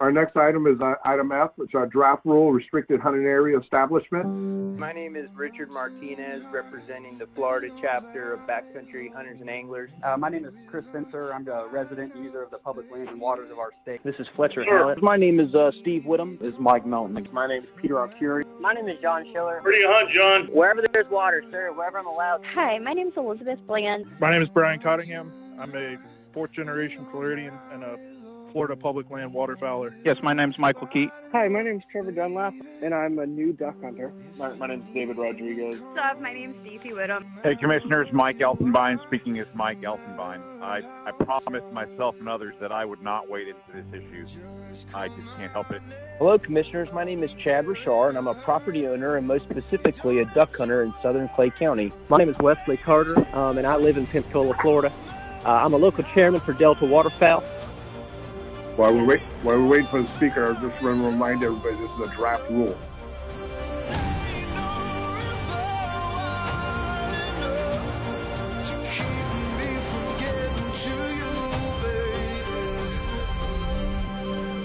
Our next item is uh, item F, which are draft rule restricted hunting area establishment. My name is Richard Martinez, representing the Florida chapter of Backcountry Hunters and Anglers. Uh, my name is Chris Spencer. I'm the resident user of the public lands and waters of our state. This is Fletcher Sure. Hallett. My name is uh, Steve Whittam. This is Mike Melton. My name is Peter Arcuri. My name is John Schiller. Where do you hunt, John? Wherever there's water, sir, wherever I'm allowed. Hi, my name is Elizabeth Bland. My name is Brian Cottingham. I'm a fourth generation Floridian and a Florida public land waterfowler. Yes, my name's Michael Keat. Hi, my name is Trevor Dunlap, and I'm a new duck hunter. My, my name is David Rodriguez. What's up? My name's Stacey Whittam. Hey, Commissioners, Mike Elfenbein speaking as Mike Elfenbein. I, I promised myself and others that I would not wade into this issue. I just can't help it. Hello, Commissioners. My name is Chad Rashar, and I'm a property owner and most specifically a duck hunter in southern Clay County. My name is Wesley Carter, um, and I live in Pensacola, Florida. Uh, I'm a local chairman for Delta Waterfowl. While we wait, while we wait for the speaker, I just want to remind everybody this is a draft rule.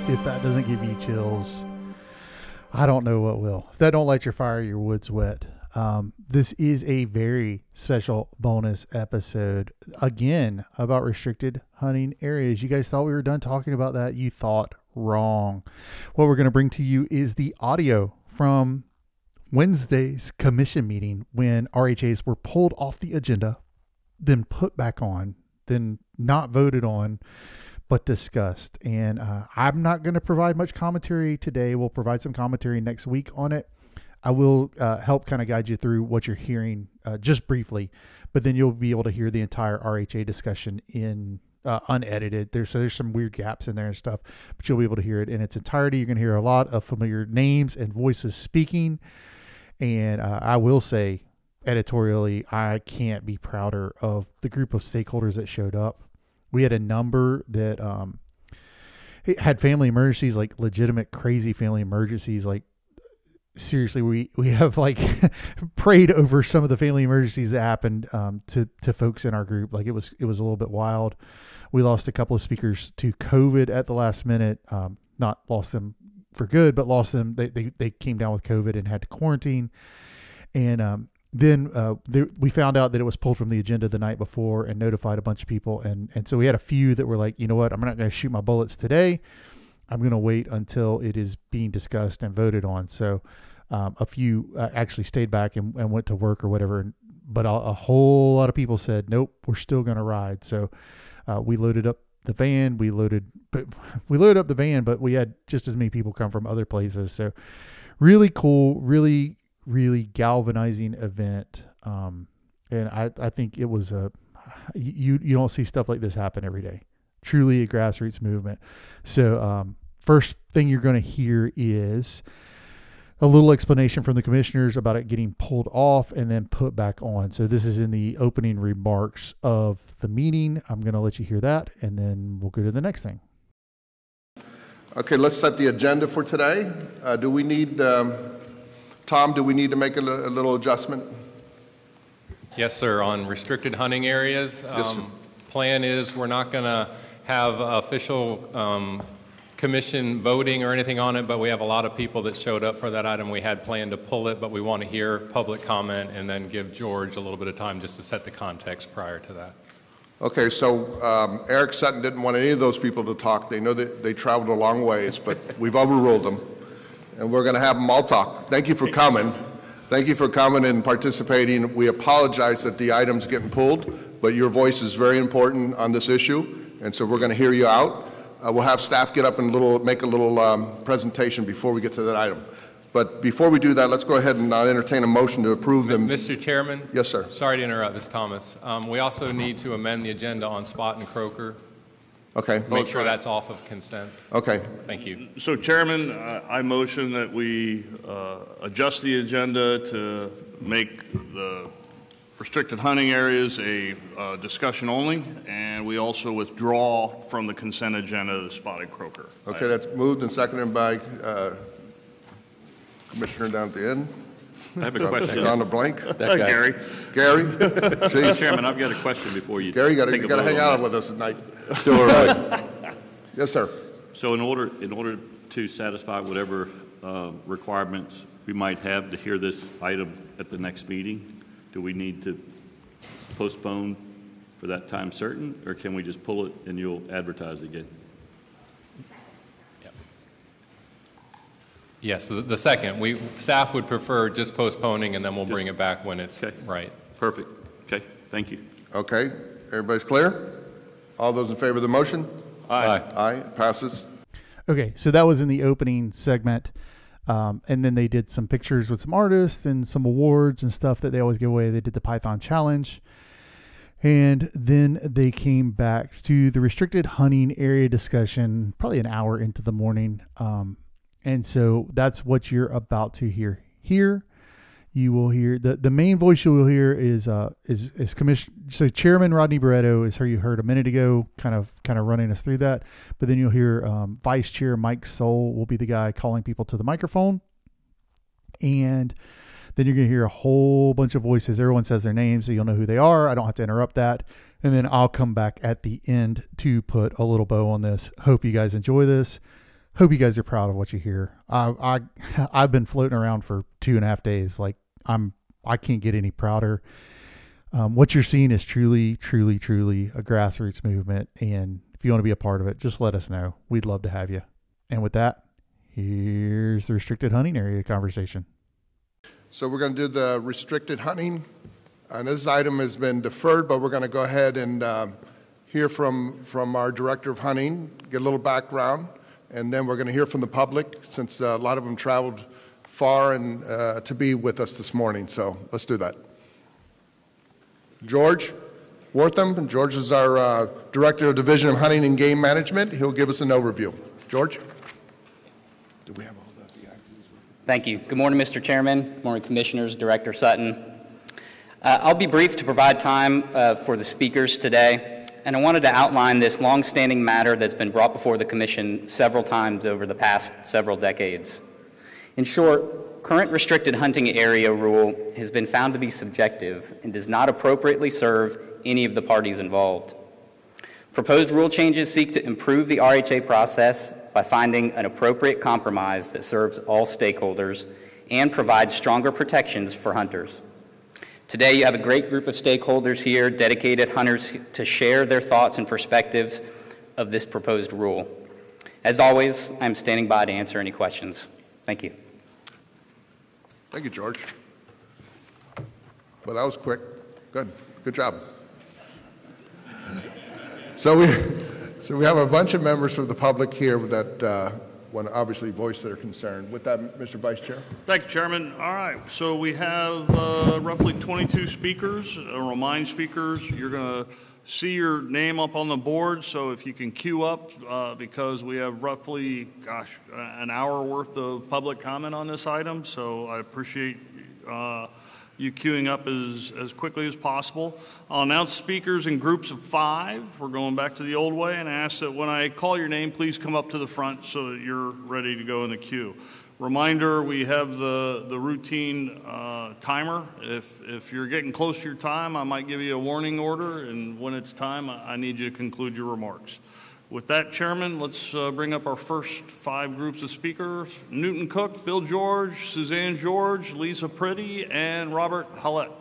If that doesn't give you chills, I don't know what will. If that don't light your fire, your wood's wet. Um, this is a very special bonus episode again about restricted hunting areas. You guys thought we were done talking about that. You thought wrong. What we're going to bring to you is the audio from Wednesday's commission meeting when RHAs were pulled off the agenda, then put back on, then not voted on, but discussed. And uh, I'm not going to provide much commentary today. We'll provide some commentary next week on it. I will uh, help kind of guide you through what you're hearing uh, just briefly, but then you'll be able to hear the entire RHA discussion in uh, unedited. There's so there's some weird gaps in there and stuff, but you'll be able to hear it in its entirety. You're to hear a lot of familiar names and voices speaking, and uh, I will say editorially, I can't be prouder of the group of stakeholders that showed up. We had a number that um, had family emergencies, like legitimate crazy family emergencies, like seriously, we we have like prayed over some of the family emergencies that happened um, to to folks in our group. Like it was it was a little bit wild. We lost a couple of speakers to COVID at the last minute. Um, not lost them for good, but lost them. They they they came down with COVID and had to quarantine. And um, then uh, we found out that it was pulled from the agenda the night before and notified a bunch of people. And and so we had a few that were like, you know what, I'm not going to shoot my bullets today. I'm going to wait until it is being discussed and voted on. So um, a few uh, actually stayed back and, and went to work or whatever. But a, a whole lot of people said, nope, we're still going to ride. So uh, we loaded up the van. We loaded, but we loaded up the van, but we had just as many people come from other places. So really cool, really, really galvanizing event. Um, and I, I think it was a, you, you don't see stuff like this happen every day truly a grassroots movement. So, um, first thing you're going to hear is a little explanation from the commissioners about it getting pulled off and then put back on. So, this is in the opening remarks of the meeting. I'm going to let you hear that, and then we'll go to the next thing. Okay, let's set the agenda for today. Uh, do we need, um, Tom, do we need to make a, little adjustment? Yes, sir. On restricted hunting areas, Yes, sir. um, plan is we're not going to have official um, commission voting or anything on it, but we have a lot of people that showed up for that item. We had planned to pull it, but we want to hear public comment and then give George a little bit of time just to set the context prior to that. Okay, so um, Eric Sutton didn't want any of those people to talk. They know that they traveled a long ways, but we've overruled them, and we're going to have them all talk. Thank you for coming. Thank you for coming and participating. We apologize that the item's getting pulled, but your voice is very important on this issue, and so we're going to hear you out. Uh, We'll have staff get up and little, make a little um, presentation before we get to that item. But before we do that, let's go ahead and uh, entertain a motion to approve them. Mr. Chairman? Yes, sir. Sorry to interrupt, Ms. Thomas. Um, We also need to amend the agenda on Spot and Croaker. Okay, Make sure that's off of consent. okay. Thank you. So Chairman, uh, I motion that we uh, adjust the agenda to make the restricted hunting areas a uh, discussion only, and we also withdraw from the consent agenda the spotted croaker. Okay, that's moved and seconded by uh, Commissioner down at the end. I have a question. Down the blank. Uh, Gary. Gary? Mr. Jeez. Chairman, I've got a question before you. Gary, you gotta, take you a gotta vote hang on out that. with us at night. Still early. Yes, sir. So in order, in order to satisfy whatever uh, requirements we might have to hear this item at the next meeting, do we need to postpone for that time certain, or can we just pull it and you'll advertise again? Yes, the, the second, we, staff would prefer just postponing, and then we'll bring it back when it's Okay. right. Perfect. Okay, thank you. Okay, everybody's clear? All those in favor of the motion? Aye. Aye, passes. Okay, so that was in the opening segment. Um, and then they did some pictures with some artists and some awards and stuff that they always give away. They did the Python Challenge. And then they came back to the restricted hunting area discussion, probably an hour into the morning. Um, and so that's what you're about to hear here. You will hear the, the main voice you will hear is uh is is commission so Chairman Rodney Barreto is who you heard a minute ago, kind of kind of running us through that. But then you'll hear um, Vice Chair Mike Sole will be the guy calling people to the microphone, and then you're gonna hear a whole bunch of voices. Everyone says their names, so you'll know who they are. I don't have to interrupt that, and then I'll come back at the end to put a little bow on this. Hope you guys enjoy this hope you guys are proud of what you hear. I, I I've been floating around for two and a half days. Like I'm I can't get any prouder. Um, what you're seeing is truly, truly, truly a grassroots movement. And if you want to be a part of it, just let us know. We'd love to have you. And with that, here's the restricted hunting area conversation. So we're going to do the restricted hunting. And this item has been deferred, but we're going to go ahead and um, hear from, from our director of hunting, get a little background, and then we're going to hear from the public since uh, a lot of them traveled far and uh, to be with us this morning. So let's do that. George Warthen. George is our uh, director of Division of Hunting and Game Management. He'll give us an overview. George? Do we have all the Thank you. Good morning, Mr. Chairman. Good morning, Commissioners, Director Sutton. Uh, I'll be brief to provide time uh, for the speakers today, and I wanted to outline this longstanding matter that's been brought before the Commission several times over the past several decades. In short, current restricted hunting area rule has been found to be subjective and does not appropriately serve any of the parties involved. Proposed rule changes seek to improve the RHA process by finding an appropriate compromise that serves all stakeholders and provides stronger protections for hunters. Today, you have a great group of stakeholders here, dedicated hunters, to share their thoughts and perspectives of this proposed rule. As always, I'm standing by to answer any questions. Thank you. Thank you, George. Well, that was quick. Good. Good job. So we, so we have a bunch of members from the public here that uh, want to obviously voice their concern. With that, Mr. Vice Chair. Thank you, Chairman. All right, so we have uh, roughly 22 speakers. I'll remind speakers, you're going to see your name up on the board, so if you can queue up, uh, because we have roughly, gosh, an hour worth of public comment on this item, so I appreciate uh, you queuing up as, as quickly as possible. I'll announce speakers in groups of five. We're going back to the old way and ask that when I call your name, please come up to the front so that you're ready to go in the queue. Reminder, we have the, the routine uh, timer. If, if you're getting close to your time, I might give you a warning order, and when it's time, I need you to conclude your remarks. With that, Chairman, let's uh, bring up our first five groups of speakers. Newton Cook, Bill George, Suzanne George, Lisa Pretty, and Robert Hallett.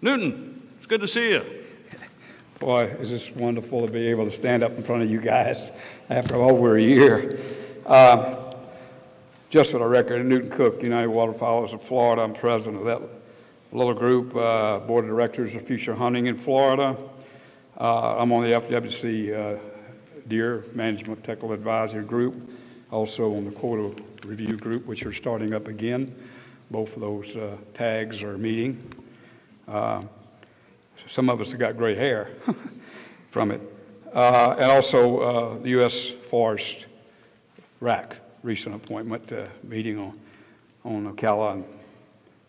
Newton, it's good to see you. Boy, it's just wonderful to be able to stand up in front of you guys after over a year. Uh, just for the record, Newton Cook, United Waterfowlers of Florida. I'm president of that little group, uh, board of directors of Future Hunting in Florida. Uh, I'm on the FWC uh, Deer Management Technical Advisory Group, also on the Quota Review Group, which are starting up again. Both of those uh, tags are meeting. Uh, some of us have got gray hair from it. Uh, and also the U.S. Forest RAC, recent appointment uh, meeting on, on Ocala and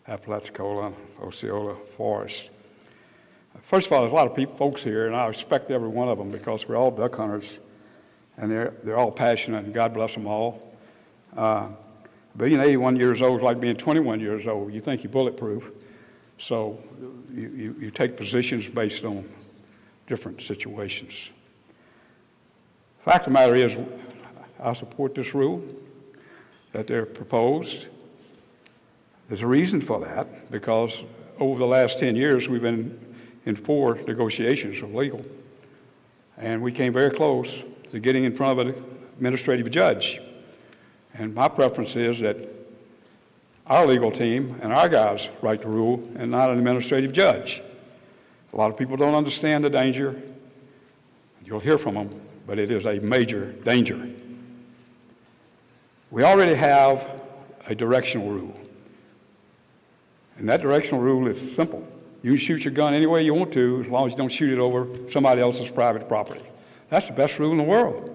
Apalachicola Osceola Forest. First of all, there's a lot of people, folks here, and I respect every one of them because we're all duck hunters, and they're, they're all passionate, and God bless them all. Uh, being 81 years old is like being 21 years old. You think you're bulletproof, so you, you, you take positions based on different situations. Fact of the matter is, I support this rule that they're proposed. There's a reason for that, because over the last 10 years, we've been in four negotiations of legal. And we came very close to getting in front of an administrative judge. And my preference is that our legal team and our guys write the rule and not an administrative judge. A lot of people don't understand the danger. You'll hear from them, but it is a major danger. We already have a directional rule. And that directional rule is simple. You can shoot your gun any way you want to as long as you don't shoot it over somebody else's private property. That's the best rule in the world.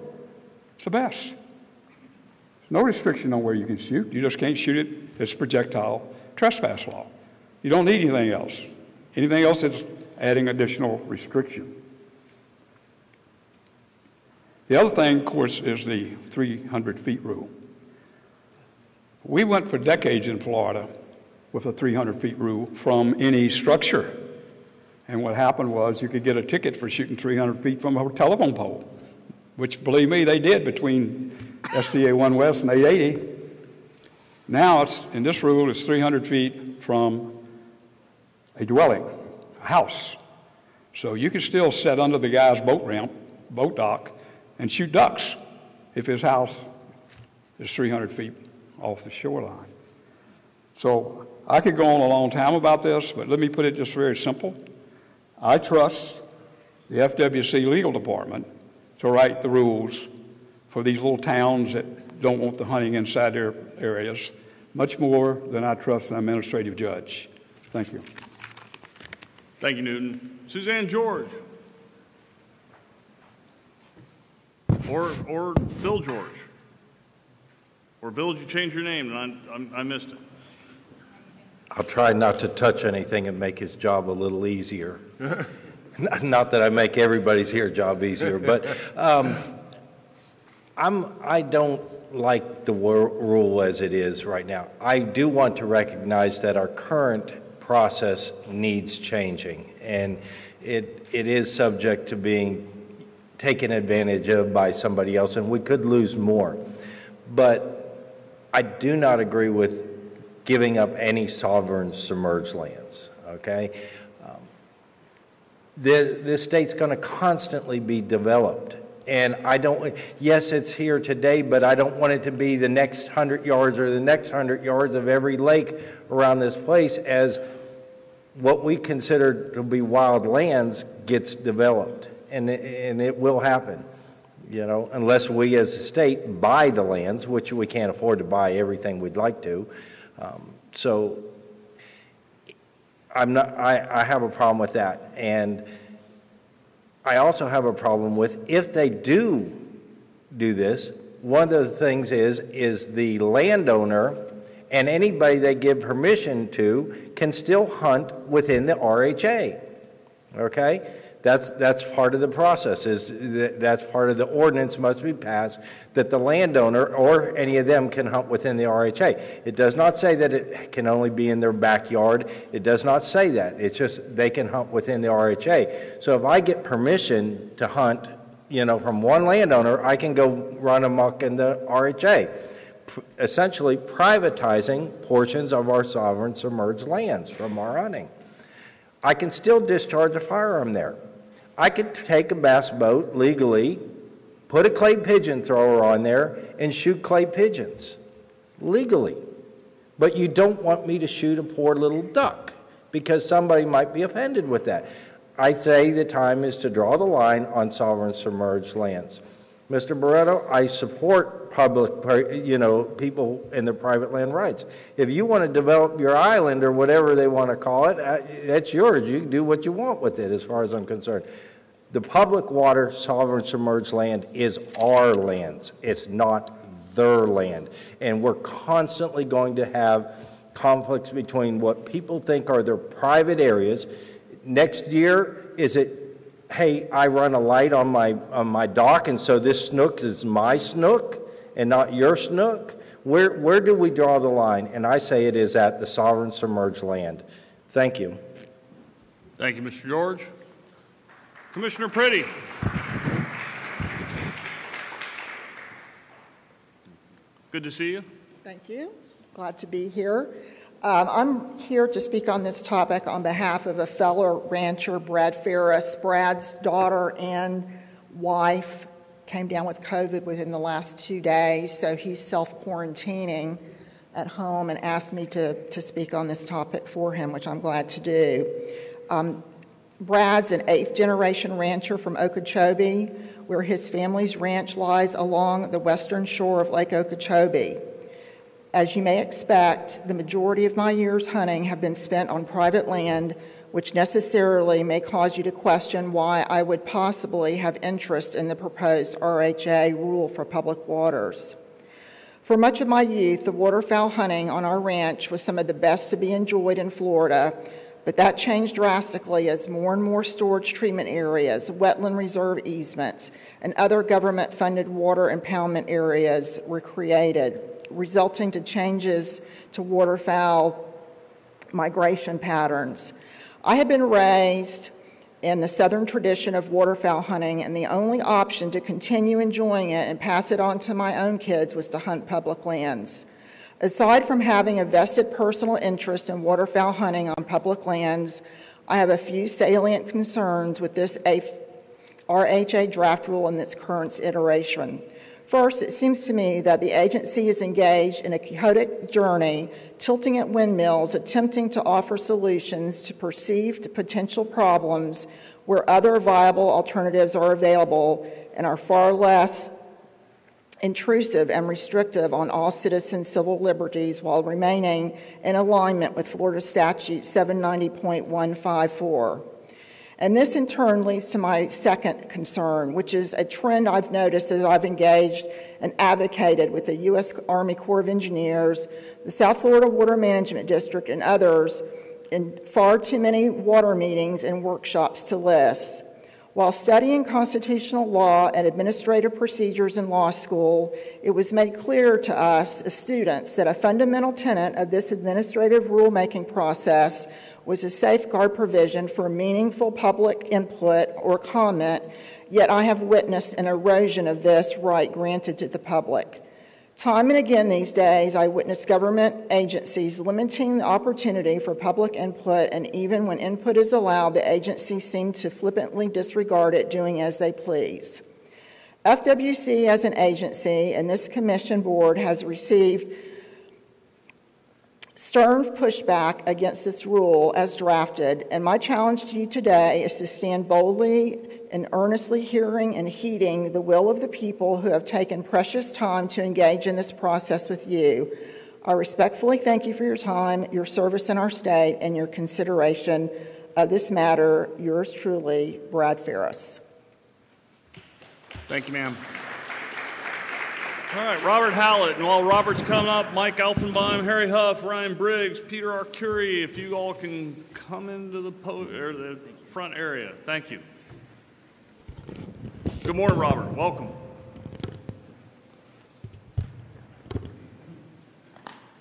It's the best. There's no restriction on where you can shoot. You just can't shoot it. It's projectile trespass law. You don't need anything else. Anything else is adding additional restriction. The other thing, of course, is the 300 feet rule. We went for decades in Florida with a 300 feet rule from any structure. And what happened was you could get a ticket for shooting 300 feet from a telephone pole, which, believe me, they did between STA 1 West and 880. Now, it's, in this rule, it's 300 feet from a dwelling, a house. So you can still sit under the guy's boat ramp, boat dock, and shoot ducks if his house is 300 feet off the shoreline. So I could go on a long time about this, but let me put it just very simple. I trust the FWC legal department to write the rules for these little towns that don't want the hunting inside their areas much more than I trust an administrative judge. Thank you. Thank you, Newton. Suzanne George. Or, or Bill George. Or Bill, did you change your name and I, I, I missed it? I'll try not to touch anything and make his job a little easier. not that I make everybody's here job easier, but um, I'm, I don't like the wor- rule as it is right now. I do want to recognize that our current process needs changing, and it, it is subject to being taken advantage of by somebody else, and we could lose more. But I do not agree with giving up any sovereign submerged lands, okay? Um, the, this state's going to constantly be developed. And I don't, yes, it's here today, but I don't want it to be the next 100 yards or the next 100 yards of every lake around this place as what we consider to be wild lands gets developed. And, and it will happen, you know, unless we as a state buy the lands, which we can't afford to buy everything we'd like to. Um, so I'm not, I, I have a problem with that. And I also have a problem with if they do do this, one of the things is, is the landowner and anybody they give permission to can still hunt within the RHA. Okay? That's, that's part of the process, is that, that's part of the ordinance must be passed that the landowner or any of them can hunt within the RHA. It does not say that it can only be in their backyard. It does not say that. It's just they can hunt within the RHA. So if I get permission to hunt, you know, from one landowner, I can go run amok in the RHA essentially privatizing portions of our sovereign submerged lands from our hunting. I can still discharge a firearm there. I could take a bass boat legally, put a clay pigeon thrower on there, and shoot clay pigeons legally. But you don't want me to shoot a poor little duck because somebody might be offended with that. I say the time is to draw the line on sovereign submerged lands. Mr. Barreto, I support public, you know, people in their private land rights. If you want to develop your island or whatever they want to call it, uh, that's yours. You can do what you want with it, as far as I'm concerned. The public water sovereign submerged land is our lands. It's not their land. And we're constantly going to have conflicts between what people think are their private areas. Next year, is it, hey, I run a light on my, on my dock, and so this snook is my snook and not your snook? Where, where do we draw the line? And I say it is at the sovereign submerged land. Thank you. Thank you, Mr. George. Commissioner Pretty. Good to see you. Thank you. Glad to be here. Um, I'm here to speak on this topic on behalf of a fellow rancher, Brad Ferris. Brad's daughter and wife came down with COVID within the last two days, so he's self quarantining at home and asked me to, to speak on this topic for him, which I'm glad to do. Um, Brad's an eighth generation rancher from Okeechobee, where his family's ranch lies along the western shore of Lake Okeechobee. As you may expect, the majority of my years hunting have been spent on private land, which necessarily may cause you to question why I would possibly have interest in the proposed RHA rule for public waters. For much of my youth, the waterfowl hunting on our ranch was some of the best to be enjoyed in Florida, but that changed drastically as more and more storage treatment areas, wetland reserve easements, and other government funded water impoundment areas were created, resulting to changes to waterfowl migration patterns. I had been raised in the southern tradition of waterfowl hunting, and the only option to continue enjoying it and pass it on to my own kids was to hunt public lands. Aside from having a vested personal interest in waterfowl hunting on public lands, I have a few salient concerns with this RHA draft rule in its current iteration. First, it seems to me that the agency is engaged in a chaotic journey, tilting at windmills, attempting to offer solutions to perceived potential problems where other viable alternatives are available and are far less intrusive and restrictive on all citizens' civil liberties while remaining in alignment with Florida Statute 790.154. And this in turn leads to my second concern, which is a trend I've noticed as I've engaged and advocated with the U.S. Army Corps of Engineers, the South Florida Water Management District, and others in far too many water meetings and workshops to list. While studying constitutional law and administrative procedures in law school, it was made clear to us as students that a fundamental tenet of this administrative rulemaking process was a safeguard provision for meaningful public input or comment, yet I have witnessed an erosion of this right granted to the public. Time and again these days, I witness government agencies limiting the opportunity for public input, and even when input is allowed, the agencies seem to flippantly disregard it, doing as they please. FWC, as an agency, and this commission board has received stern pushback against this rule as drafted, and my challenge to you today is to stand boldly and earnestly hearing and heeding the will of the people who have taken precious time to engage in this process with you. I respectfully thank you for your time, your service in our state, and your consideration of this matter. Yours truly, Brad Ferris. Thank you, ma'am. All right, Robert Hallett. And while Robert's coming up, Mike Elfenbein, Harry Huff, Ryan Briggs, Peter R. Arcuri, if you all can come into the, po- the front area. Thank you. Good morning, Robert. Welcome.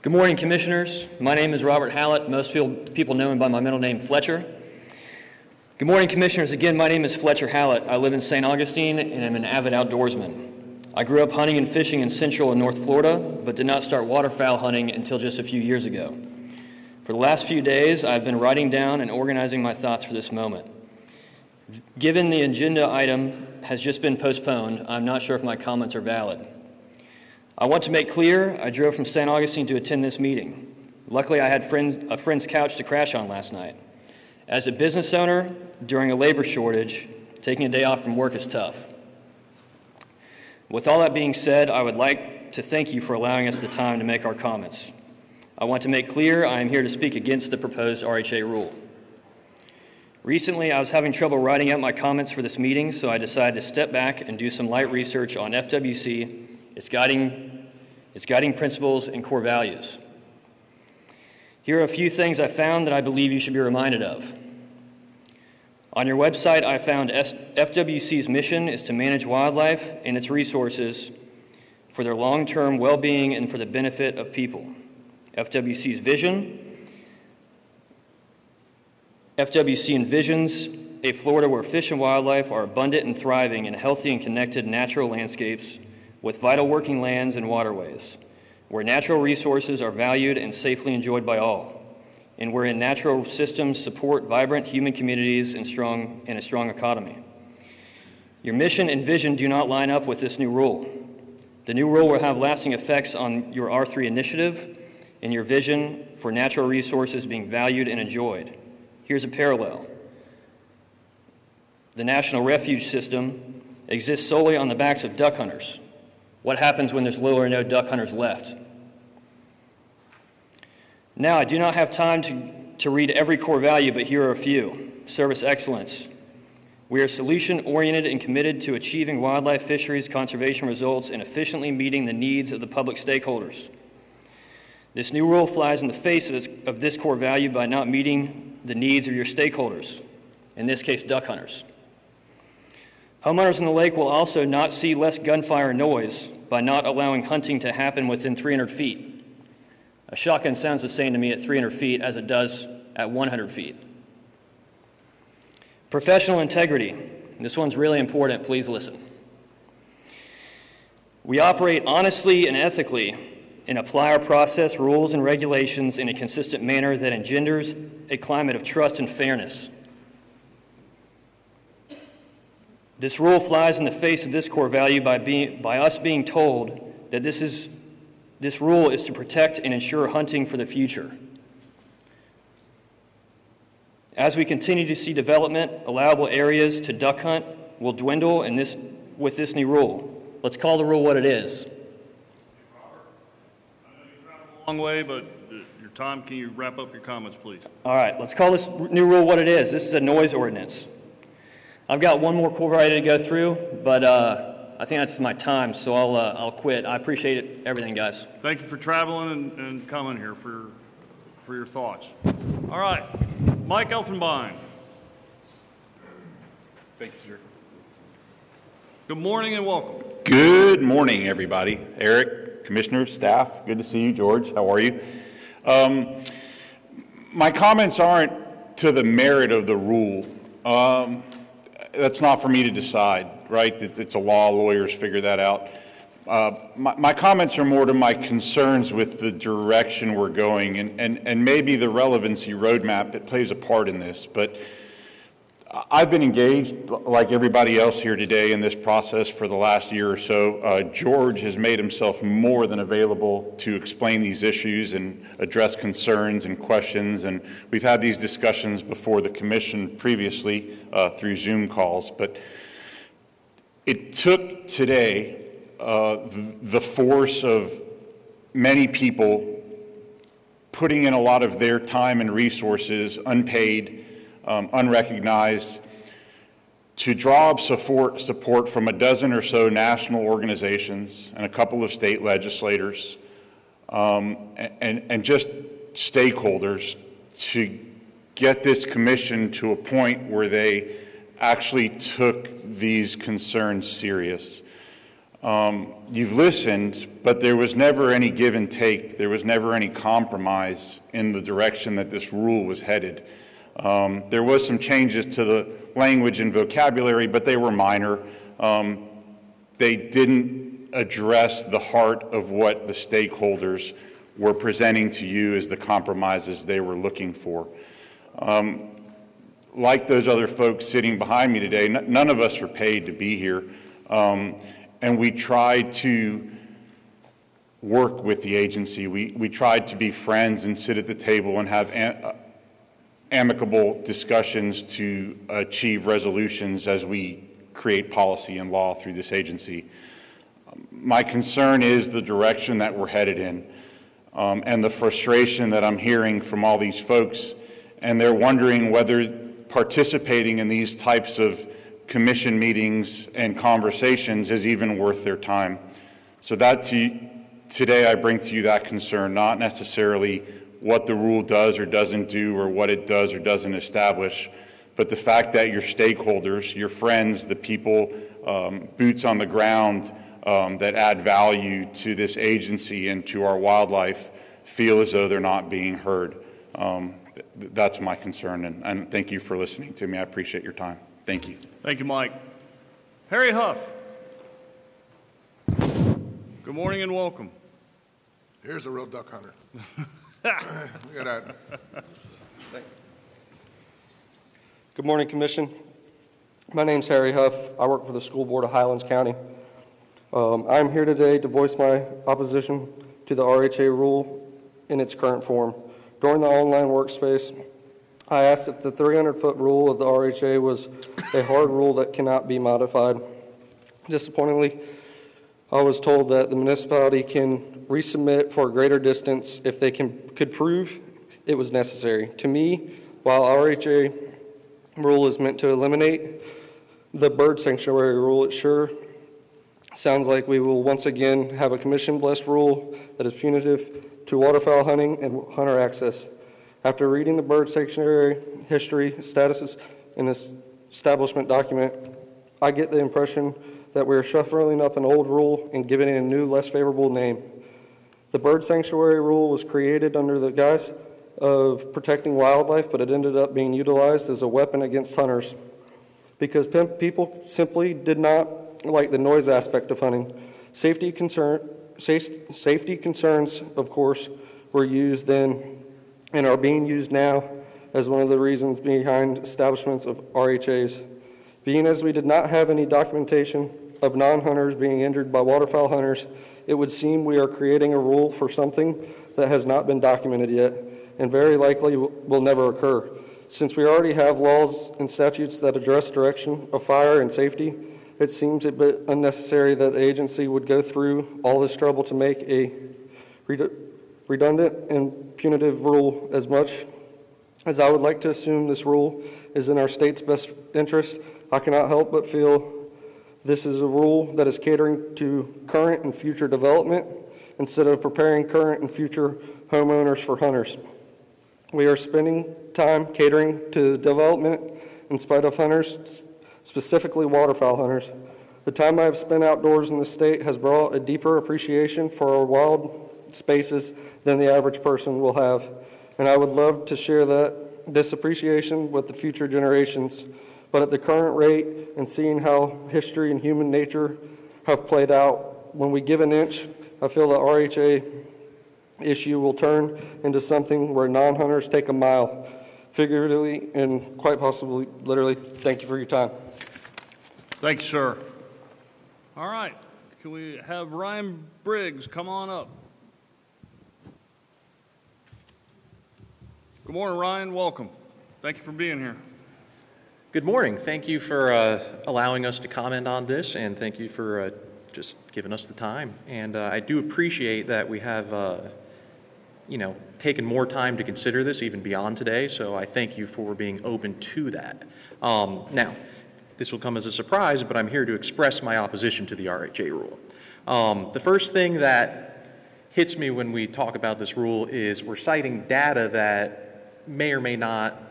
Good morning, Commissioners. My name is Robert Hallett. Most people, know me by my middle name, Fletcher. Good morning, Commissioners. Again, my name is Fletcher Hallett. I live in St. Augustine and I'm an avid outdoorsman. I grew up hunting and fishing in Central and North Florida, but did not start waterfowl hunting until just a few years ago. For the last few days, I've been writing down and organizing my thoughts for this moment. Given the agenda item has just been postponed, I'm not sure if my comments are valid. I want to make clear I drove from St. Augustine to attend this meeting. Luckily, I had friend, a friend's couch to crash on last night. As a business owner, during a labor shortage, taking a day off from work is tough. With all that being said, I would like to thank you for allowing us the time to make our comments. I want to make clear I am here to speak against the proposed RHA rule. Recently, I was having trouble writing out my comments for this meeting, so I decided to step back and do some light research on FWC, its guiding, its guiding principles, and core values. Here are a few things I found that I believe you should be reminded of. On your website, I found FWC's mission is to manage wildlife and its resources for their long term well being and for the benefit of people. FWC's vision FWC envisions a Florida where fish and wildlife are abundant and thriving in healthy and connected natural landscapes with vital working lands and waterways. where natural resources are valued and safely enjoyed by all, and wherein natural systems support vibrant human communities and, strong, and a strong economy. Your mission and vision do not line up with this new rule. The new rule will have lasting effects on your R3 initiative and your vision for natural resources being valued and enjoyed. Here's a parallel. The National Refuge System exists solely on the backs of duck hunters. What happens when there's little or no duck hunters left? Now, I do not have time to, to read every core value, but here are a few service excellence. We are solution oriented and committed to achieving wildlife fisheries conservation results and efficiently meeting the needs of the public stakeholders. This new rule flies in the face of this, of this core value by not meeting the needs of your stakeholders, in this case, duck hunters. Homeowners in the lake will also not see less gunfire noise by not allowing hunting to happen within 300 feet. A shotgun sounds the same to me at 300 feet as it does at 100 feet. Professional integrity. This one's really important. Please listen. We operate honestly and ethically and apply our process, rules, and regulations in a consistent manner that engenders a climate of trust and fairness. This rule flies in the face of this core value by, being, by us being told that this, is, this rule is to protect and ensure hunting for the future. As we continue to see development, allowable areas to duck hunt will dwindle in this, with this new rule. Let's call the rule what it is. Long way, but uh, your time, can you wrap up your comments, please? All right, let's call this new rule what it is. This is a noise ordinance. I've got one more core value to go through, but uh, I think that's my time, so I'll, uh, I'll quit. I appreciate it, everything, guys. Thank you for traveling and, and coming here for, for your thoughts. All right, Mike Elfenbein. Thank you, sir. Good morning and welcome. Good morning, everybody. Eric, commissioners, staff, good to see you. George, how are you? Um, my comments aren't to the merit of the rule. Um, that's not for me to decide, right? It's a law, lawyers figure that out. Uh, my, my, comments are more to my concerns with the direction we're going and, and, and maybe the relevancy roadmap that plays a part in this. But I've been engaged, like everybody else here today, in this process for the last year or so. Uh, George has made himself more than available to explain these issues and address concerns and questions. And we've had these discussions before the commission previously uh, through Zoom calls. But it took today uh, the, the force of many people putting in a lot of their time and resources unpaid um, unrecognized, to draw up support, support from a dozen or so national organizations and a couple of state legislators um, and, and just stakeholders to get this commission to a point where they actually took these concerns serious. Um, you've listened, but there was never any give and take. There was never any compromise in the direction that this rule was headed. Um, there was some changes to the language and vocabulary, but they were minor. Um, they didn't address the heart of what the stakeholders were presenting to you as the compromises they were looking for. Um, like those other folks sitting behind me today, n- none of us are paid to be here. Um, and we tried to work with the agency. We, we tried to be friends and sit at the table and have an, amicable discussions to achieve resolutions as we create policy and law through this agency. My concern is the direction that we're headed in um, and the frustration that I'm hearing from all these folks, and they're wondering whether participating in these types of commission meetings and conversations is even worth their time. So that to, today I bring to you that concern, not necessarily what the rule does or doesn't do or what it does or doesn't establish, but the fact that your stakeholders, your friends, the people, um, boots on the ground um, that add value to this agency and to our wildlife feel as though they're not being heard. Um, th- that's my concern, and, and thank you for listening to me. I appreciate your time. Thank you. Thank you, Mike. Harry Huff. Good morning and welcome. Here's a real duck hunter. Look at that. Good morning, Commission. My name's Harry Huff. I work for the School Board of Highlands County. Um, I'm here today to voice my opposition to the RHA rule in its current form. During the online workspace, I asked if the 300-foot rule of the RHA was a hard rule that cannot be modified. Disappointingly, I was told that the municipality can resubmit for a greater distance if they can, could prove it was necessary. To me, while RHA rule is meant to eliminate the bird sanctuary rule, it sure sounds like we will once again have a commission-blessed rule that is punitive to waterfowl hunting and hunter access. After reading the bird sanctuary history, statuses, and this establishment document, I get the impression that we are shuffling up an old rule and giving it a new, less favorable name. The bird sanctuary rule was created under the guise of protecting wildlife, but it ended up being utilized as a weapon against hunters because people simply did not like the noise aspect of hunting. Safety, concern, safety concerns, of course, were used then and are being used now as one of the reasons behind establishments of RHAs. Being as we did not have any documentation of non hunters being injured by waterfowl hunters, it would seem we are creating a rule for something that has not been documented yet and very likely will never occur. Since we already have laws and statutes that address direction of fire and safety, it seems a bit unnecessary that the agency would go through all this trouble to make a redundant and punitive rule as much as I would like to assume this rule is in our state's best interest. I cannot help but feel this is a rule that is catering to current and future development instead of preparing current and future homeowners for hunters. We are spending time catering to development in spite of hunters, specifically waterfowl hunters. The time I have spent outdoors in the state has brought a deeper appreciation for our wild spaces than the average person will have. And I would love to share that this appreciation with the future generations. But at the current rate and seeing how history and human nature have played out, when we give an inch, I feel the RHA issue will turn into something where non hunters take a mile, figuratively and quite possibly literally. Thank you for your time. Thank you, sir. All right. Can we have Ryan Briggs come on up? Good morning, Ryan. Welcome. Thank you for being here. Good morning. Thank you for uh, allowing us to comment on this, and thank you for uh, just giving us the time. And uh, I do appreciate that we have, uh, you know, taken more time to consider this even beyond today. So I thank you for being open to that. Um, now, this will come as a surprise, but I'm here to express my opposition to the RHA rule. Um, the first thing that hits me when we talk about this rule is we're citing data that may or may not,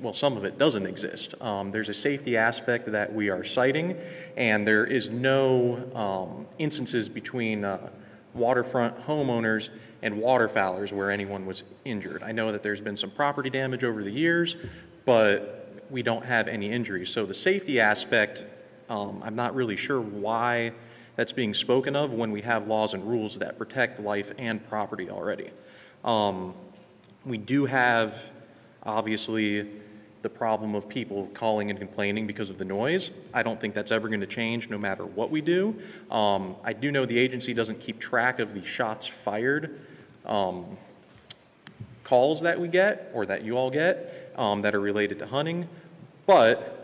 well, some of it doesn't exist. Um, there's a safety aspect that we are citing, and there is no um, instances between uh, waterfront homeowners and waterfowlers where anyone was injured. I know that there's been some property damage over the years, but we don't have any injuries. So the safety aspect, um, I'm not really sure why that's being spoken of when we have laws and rules that protect life and property already. Um, we do have Obviously, the problem of people calling and complaining because of the noise. I don't think that's ever going to change no matter what we do. Um, I do know the agency doesn't keep track of the shots fired um, calls that we get or that you all get um, that are related to hunting. But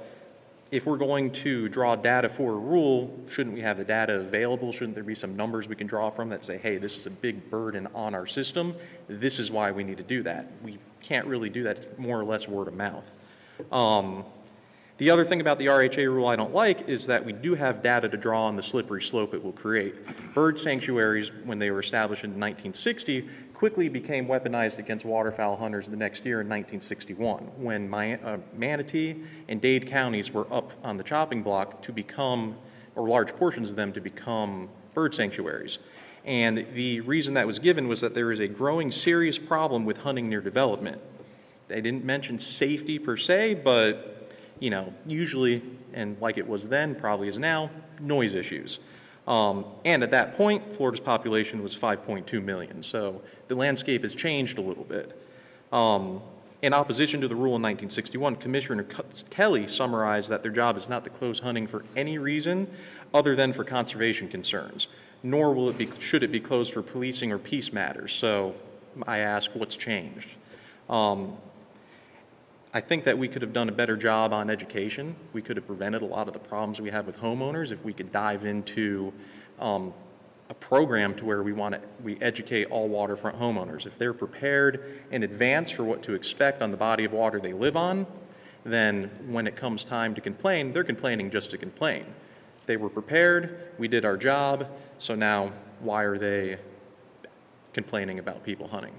if we're going to draw data for a rule, shouldn't we have the data available? Shouldn't there be some numbers we can draw from that say, hey, this is a big burden on our system? This is why we need to do that. We can't really do that. It's more or less word of mouth. Um, the other thing about the RHA rule I don't like is that we do have data to draw on the slippery slope it will create. Bird sanctuaries, when they were established in 1960, quickly became weaponized against waterfowl hunters the next year in 1961 when uh, Manatee and Dade counties were up on the chopping block to become, or large portions of them to become bird sanctuaries. And the reason that was given was that there is a growing serious problem with hunting near development. They didn't mention safety per se, but, you know, usually, and like it was then, probably is now, noise issues. Um, and at that point, Florida's population was 5.2 million. So the landscape has changed a little bit. Um, in opposition to the rule in 1961, Commissioner Kelly summarized that their job is not to close hunting for any reason other than for conservation concerns, nor will it be, should it be closed for policing or peace matters. So I ask, what's changed? Um, I think that we could have done a better job on education. We could have prevented a lot of the problems we have with homeowners if we could dive into um, a program to where we want to we educate all waterfront homeowners. If they're prepared in advance for what to expect on the body of water they live on, then when it comes time to complain, they're complaining just to complain. They were prepared, we did our job, so now why are they complaining about people hunting?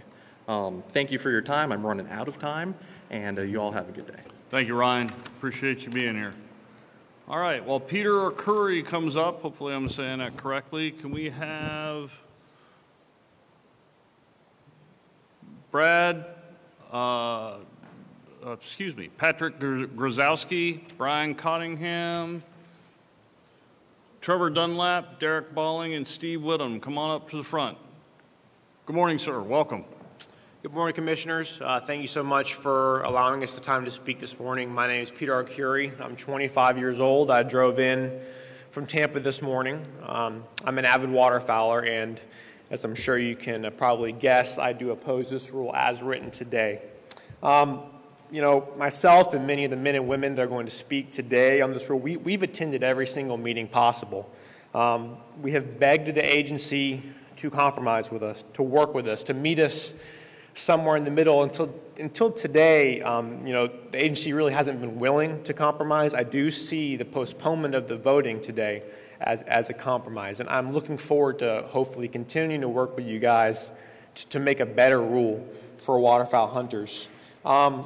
Um, thank you for your time. I'm running out of time, and uh, you all have a good day. Thank you, Ryan. Appreciate you being here. All right, well, Peter Curry comes up. Hopefully, I'm saying that correctly. Can we have Brad, uh, uh, excuse me, Patrick Gr- Brian Cottingham, Trevor Dunlap, Derek Balling, and Steve Whittam. Come on up to the front. Good morning, sir. Welcome. Good morning, Commissioners. Uh, thank you so much for allowing us the time to speak this morning. My name is Peter Arcuri. I'm 25 years old. I drove in from Tampa this morning. Um, I'm an avid waterfowler, and as I'm sure you can uh, probably guess, I do oppose this rule as written today. Um, you know, myself and many of the men and women that are going to speak today on this rule, we, we've attended every single meeting possible. Um, we have begged the agency to compromise with us, to work with us, to meet us somewhere in the middle until until today. Um, you know, the agency really hasn't been willing to compromise. I do see the postponement of the voting today as as a compromise, and I'm looking forward to hopefully continuing to work with you guys to, to make a better rule for waterfowl hunters. Um,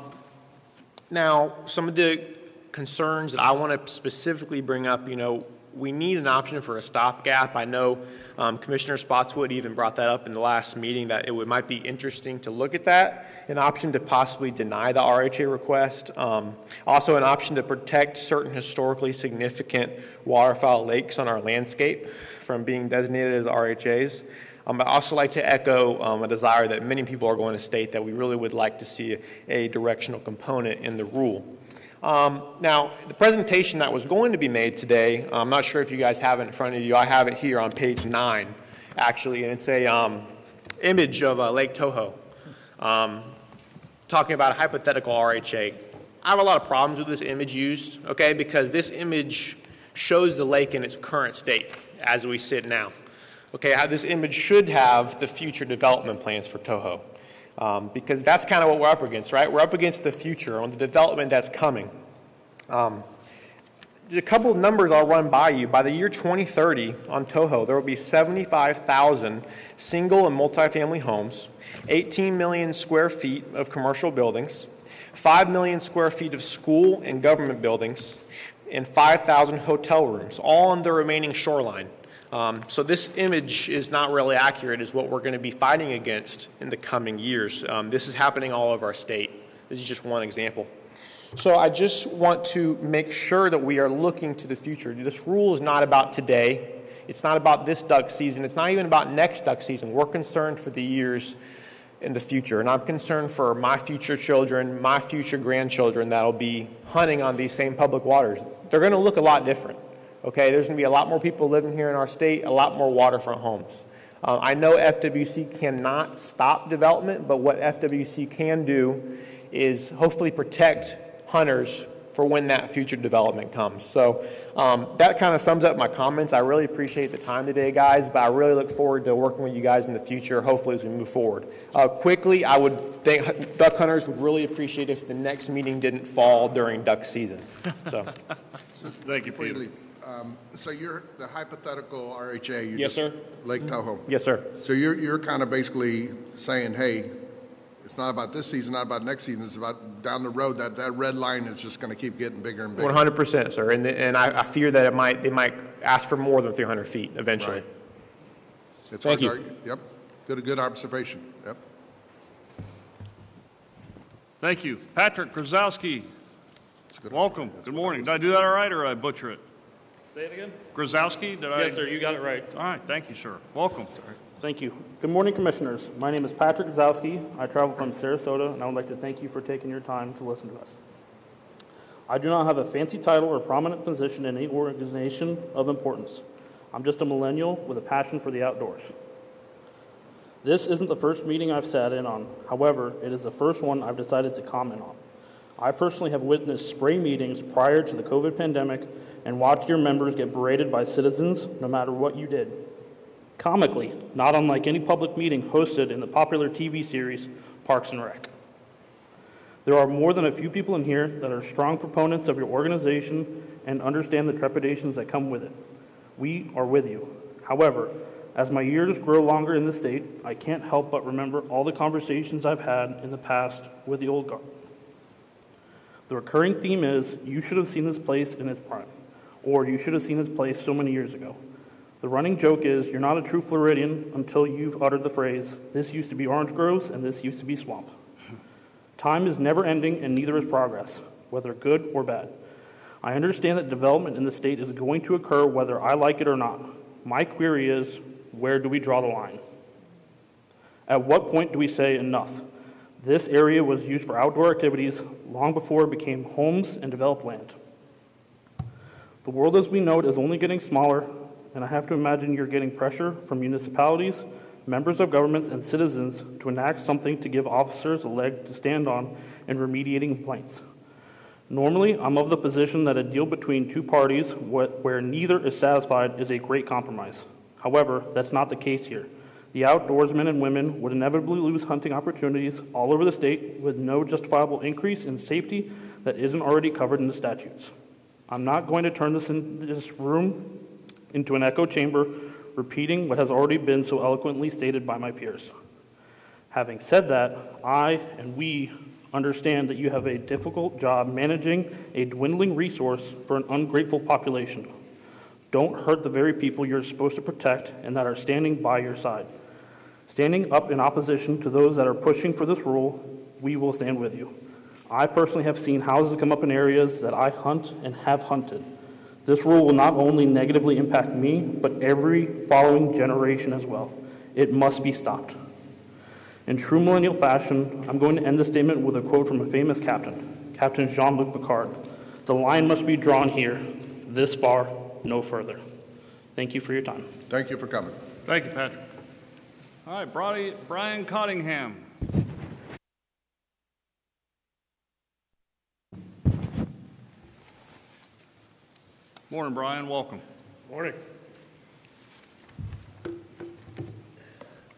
now, some of the concerns that I want to specifically bring up, you know, we need an option for a stopgap. I know um, Commissioner Spotswood even brought that up in the last meeting that it would, might be interesting to look at that. An option to possibly deny the RHA request. Um, also, an option to protect certain historically significant waterfowl lakes on our landscape from being designated as RHAs. Um, I'd also like to echo um, a desire that many people are going to state that we really would like to see a, directional component in the rule. Um, now, the presentation that was going to be made today, I'm not sure if you guys have it in front of you. I have it here on page nine, actually, and it's a um, image of uh, Lake Toho, um, talking about a hypothetical RHA. I have a lot of problems with this image used, okay, because this image shows the lake in its current state as we sit now. Okay, how this image should have the future development plans for Toho um, because that's kind of what we're up against, right? We're up against the future on the development that's coming. Um, a couple of numbers I'll run by you. By the year 2030 on Toho, there will be 75,000 single and multifamily homes, 18 million square feet of commercial buildings, 5 million square feet of school and government buildings, and 5,000 hotel rooms, all on the remaining shoreline. Um, so this image is not really accurate is what we're going to be fighting against in the coming years. Um, this is happening all over our state. This is just one example. So I just want to make sure that we are looking to the future. This rule is not about today. It's not about this duck season. It's not even about next duck season. We're concerned for the years in the future. And I'm concerned for my future children, my future grandchildren that'll be hunting on these same public waters. They're going to look a lot different. Okay, there's going to be a lot more people living here in our state, a lot more waterfront homes. Uh, I know FWC cannot stop development, but what FWC can do is hopefully protect hunters for when that future development comes. So um, that kind of sums up my comments. I really appreciate the time today, guys, but I really look forward to working with you guys in the future, hopefully as we move forward. Uh, quickly, I would think duck hunters would really appreciate if the next meeting didn't fall during duck season. So, thank you, Before you Peter. Leave, um, so you're the hypothetical RHA. You Yes, just- sir. Lake Toho. Yes, sir. So you're, you're kind of basically saying, hey, it's not about this season, not about next season, it's about down the road, that, that red line is just going to keep getting bigger and bigger. One hundred percent, sir, and, and I, I fear that it might, they might ask for more than three hundred feet eventually. Right. It's Thank hard to you. argue. Yep, good, good observation, yep. Thank you. Patrick Grozowski. Welcome. Good morning. Did I do that all right or did I butcher it? Say it again? Grzowski, did I? Yes, sir, you got it right. All right, thank you, sir. Welcome. Thank you. Good morning, Commissioners. My name is Patrick Zowski. I travel from Sarasota, and I would like to thank you for taking your time to listen to us. I do not have a fancy title or prominent position in any organization of importance. I'm just a millennial with a passion for the outdoors. This isn't the first meeting I've sat in on. However, it is the first one I've decided to comment on. I personally have witnessed spray meetings prior to the COVID pandemic and watched your members get berated by citizens no matter what you did. Comically, not unlike any public meeting hosted in the popular TV series Parks and Rec. There are more than a few people in here that are strong proponents of your organization and understand the trepidations that come with it. We are with you. However, as my years grow longer in the state, I can't help but remember all the conversations I've had in the past with the old guard. The recurring theme is you should have seen this place in its prime, or you should have seen this place so many years ago. The running joke is you're not a true Floridian until you've uttered the phrase, this used to be orange groves and this used to be swamp. Time is never ending and neither is progress, whether good or bad. I understand that development in the state is going to occur whether I like it or not. My query is where do we draw the line? At what point do we say enough? This area was used for outdoor activities long before it became homes and developed land. The world as we know it is only getting smaller, and I have to imagine you're getting pressure from municipalities, members of governments, and citizens to enact something to give officers a leg to stand on in remediating complaints. Normally, I'm of the position that a deal between two parties where neither is satisfied is a great compromise. However, that's not the case here. The outdoorsmen and women would inevitably lose hunting opportunities all over the state with no justifiable increase in safety that isn't already covered in the statutes. I'm not going to turn this, in, this room into an echo chamber, repeating what has already been so eloquently stated by my peers. Having said that, I and we understand that you have a difficult job managing a dwindling resource for an ungrateful population. Don't hurt the very people you're supposed to protect and that are standing by your side. Standing up in opposition to those that are pushing for this rule, we will stand with you. I personally have seen houses come up in areas that I hunt and have hunted. This rule will not only negatively impact me, but every following generation as well. It must be stopped. In true millennial fashion, I'm going to end this statement with a quote from a famous captain, Captain Jean Luc Picard. The line must be drawn here, this far, no further. Thank you for your time. Thank you for coming. Thank you, Patrick. All right, Brody- Brian Cottingham. Morning, Brian. Welcome. Morning.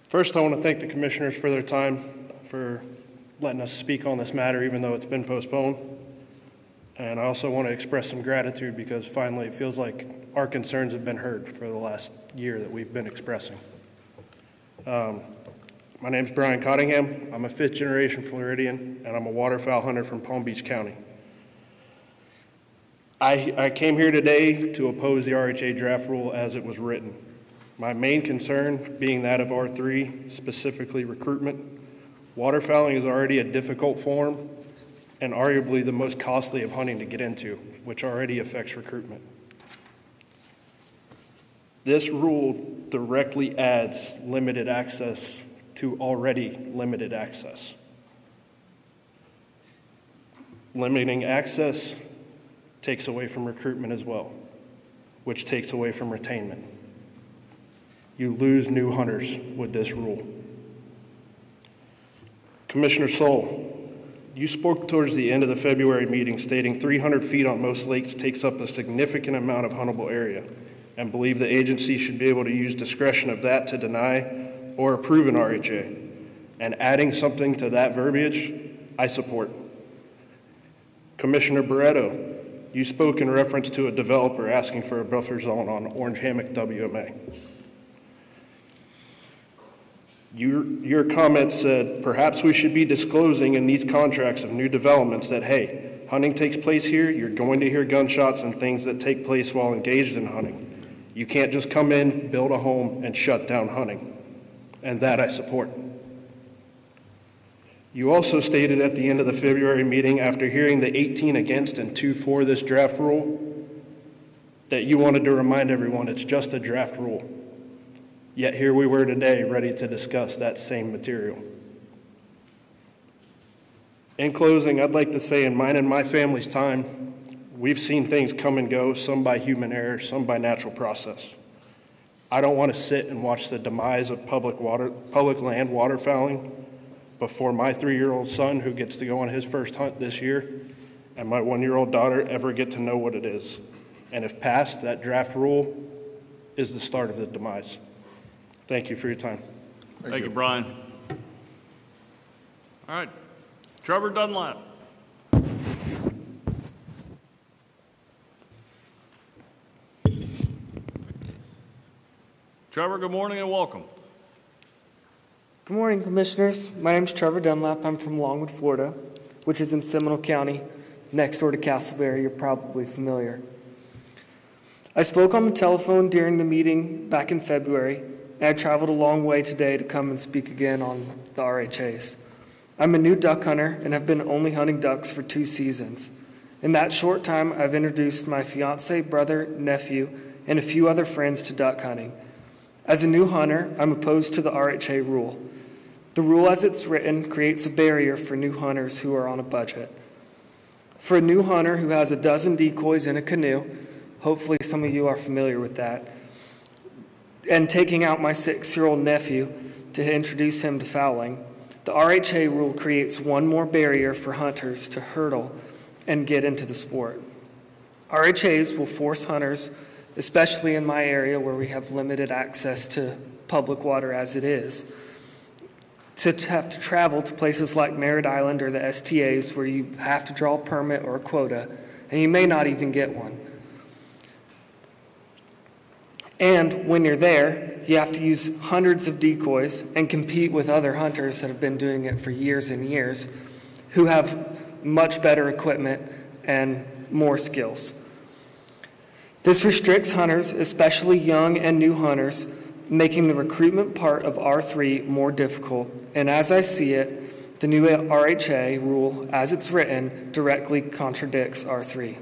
First, I want to thank the commissioners for their time, for letting us speak on this matter, even though it's been postponed. And I also want to express some gratitude because finally it feels like our concerns have been heard for the last year that we've been expressing. Um, my is Brian Cottingham. I'm a fifth generation Floridian, and I'm a waterfowl hunter from Palm Beach County. I, I came here today to oppose the RHA draft rule as it was written. My main concern being that of R3, specifically recruitment. Waterfowling is already a difficult form and arguably the most costly of hunting to get into, which already affects recruitment. This rule directly adds limited access to already limited access. Limiting access takes away from recruitment as well, which takes away from retainment. You lose new hunters with this rule. Commissioner Sole, you spoke towards the end of the February meeting stating 300 feet on most lakes takes up a significant amount of huntable area and believe the agency should be able to use discretion of that to deny or approve an RHA. And adding something to that verbiage, I support. Commissioner Barreto, you spoke in reference to a developer asking for a buffer zone on Orange Hammock WMA. Your, your comment said, perhaps we should be disclosing in these contracts of new developments that, hey, hunting takes place here, you're going to hear gunshots and things that take place while engaged in hunting. You can't just come in, build a home, and shut down hunting. And that I support. You also stated at the end of the February meeting, after hearing the 18 against and 2 for this draft rule, that you wanted to remind everyone it's just a draft rule. Yet here we were today, ready to discuss that same material. In closing, I'd like to say in mine and my family's time, we've seen things come and go, some by human error, some by natural process. I don't want to sit and watch the demise of public water, public land waterfowling before my three-year-old son, who gets to go on his first hunt this year, and my one-year-old daughter ever get to know what it is. And if passed, that draft rule is the start of the demise. Thank you for your time. Thank you, Brian. All right, Trevor Dunlap. Trevor, good morning and welcome. Good morning, Commissioners. My name is Trevor Dunlap. I'm from Longwood, Florida, which is in Seminole County, next door to Casselberry. You're probably familiar. I spoke on the telephone during the meeting back in February, and I traveled a long way today to come and speak again on the RHAs. I'm a new duck hunter and have been only hunting ducks for two seasons. In that short time, I've introduced my fiance, brother, nephew, and a few other friends to duck hunting. As a new hunter, I'm opposed to the RHA rule. The rule as it's written creates a barrier for new hunters who are on a budget. For a new hunter who has a dozen decoys in a canoe, hopefully some of you are familiar with that, and taking out my six year old nephew to introduce him to fowling, the RHA rule creates one more barrier for hunters to hurdle and get into the sport. RHAs will force hunters, especially in my area where we have limited access to public water as it is, to have to travel to places like Merritt Island or the STAs where you have to draw a permit or a quota, and you may not even get one. And when you're there, you have to use hundreds of decoys and compete with other hunters that have been doing it for years and years who have much better equipment and more skills. This restricts hunters, especially young and new hunters, making the recruitment part of R3 more difficult. And as I see it, the new RHA rule, as it's written, directly contradicts R3.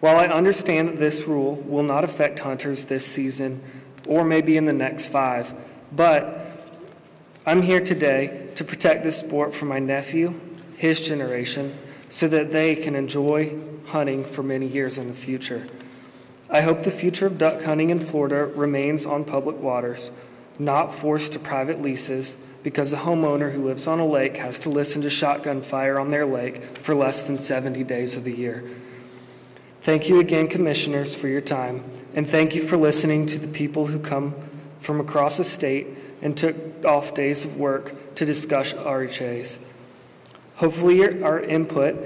While I understand that this rule will not affect hunters this season or maybe in the next five, but I'm here today to protect this sport for my nephew, his generation, so that they can enjoy hunting for many years in the future. I hope the future of duck hunting in Florida remains on public waters, not forced to private leases because a homeowner who lives on a lake has to listen to shotgun fire on their lake for less than 70 days of the year. Thank you again, Commissioners, for your time, and thank you for listening to the people who come from across the state and took off days of work to discuss RHAs. Hopefully, our input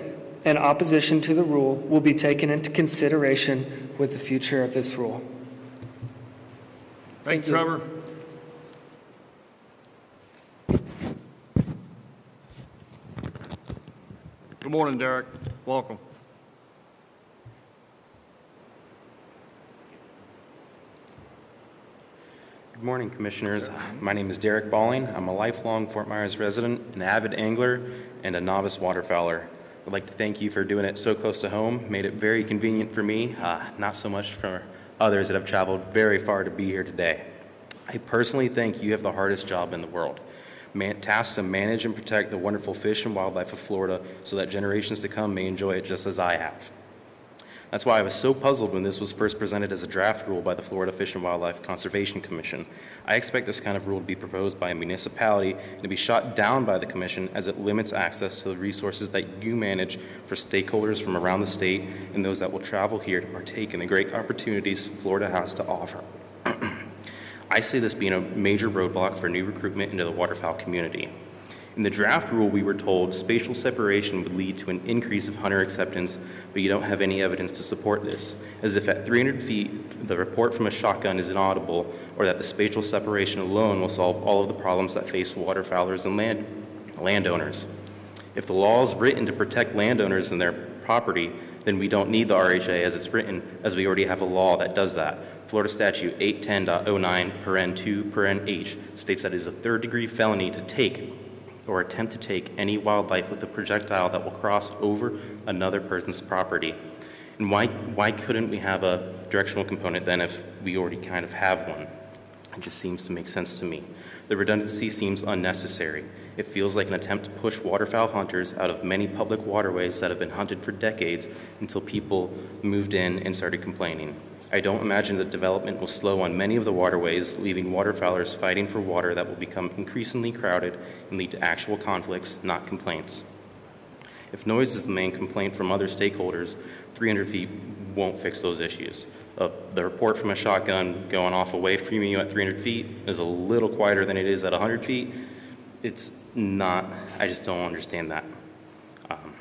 and opposition to the rule will be taken into consideration with the future of this rule. Thank you, Trevor. Good morning, Derek. Welcome. Good morning, Commissioners. My name is Derek Balling. I'm a lifelong Fort Myers resident, an avid angler, and a novice waterfowler. I'd like to thank you for doing it so close to home. Made it very convenient for me, uh, not so much for others that have traveled very far to be here today. I personally think you have the hardest job in the world. Man, to manage and protect the wonderful fish and wildlife of Florida so that generations to come may enjoy it just as I have. That's why I was so puzzled when this was first presented as a draft rule by the Florida Fish and Wildlife Conservation Commission. I expect this kind of rule to be proposed by a municipality and to be shot down by the Commission as it limits access to the resources that you manage for stakeholders from around the state and those that will travel here to partake in the great opportunities Florida has to offer. I see this being a major roadblock for new recruitment into the waterfowl community. In the draft rule, we were told spatial separation would lead to an increase of hunter acceptance, but you don't have any evidence to support this, as if at 300 feet the report from a shotgun is inaudible, or that the spatial separation alone will solve all of the problems that face waterfowlers and land, landowners. If the law is written to protect landowners and their property, then we don't need the RHA as it's written, as we already have a law that does that. Florida Statute 810.09 paren 2 paren H states that it is a third degree felony to take or attempt to take any wildlife with a projectile that will cross over another person's property. And why, why couldn't we have a directional component then if we already kind of have one? It just seems to make sense to me. The redundancy seems unnecessary. It feels like an attempt to push waterfowl hunters out of many public waterways that have been hunted for decades until people moved in and started complaining. I don't imagine that development will slow on many of the waterways, leaving waterfowlers fighting for water that will become increasingly crowded and lead to actual conflicts, not complaints. If noise is the main complaint from other stakeholders, 300 feet won't fix those issues. Uh, the report from a shotgun going off away from you at 300 feet is a little quieter than it is at 100 feet. It's not, I just don't understand that. Um,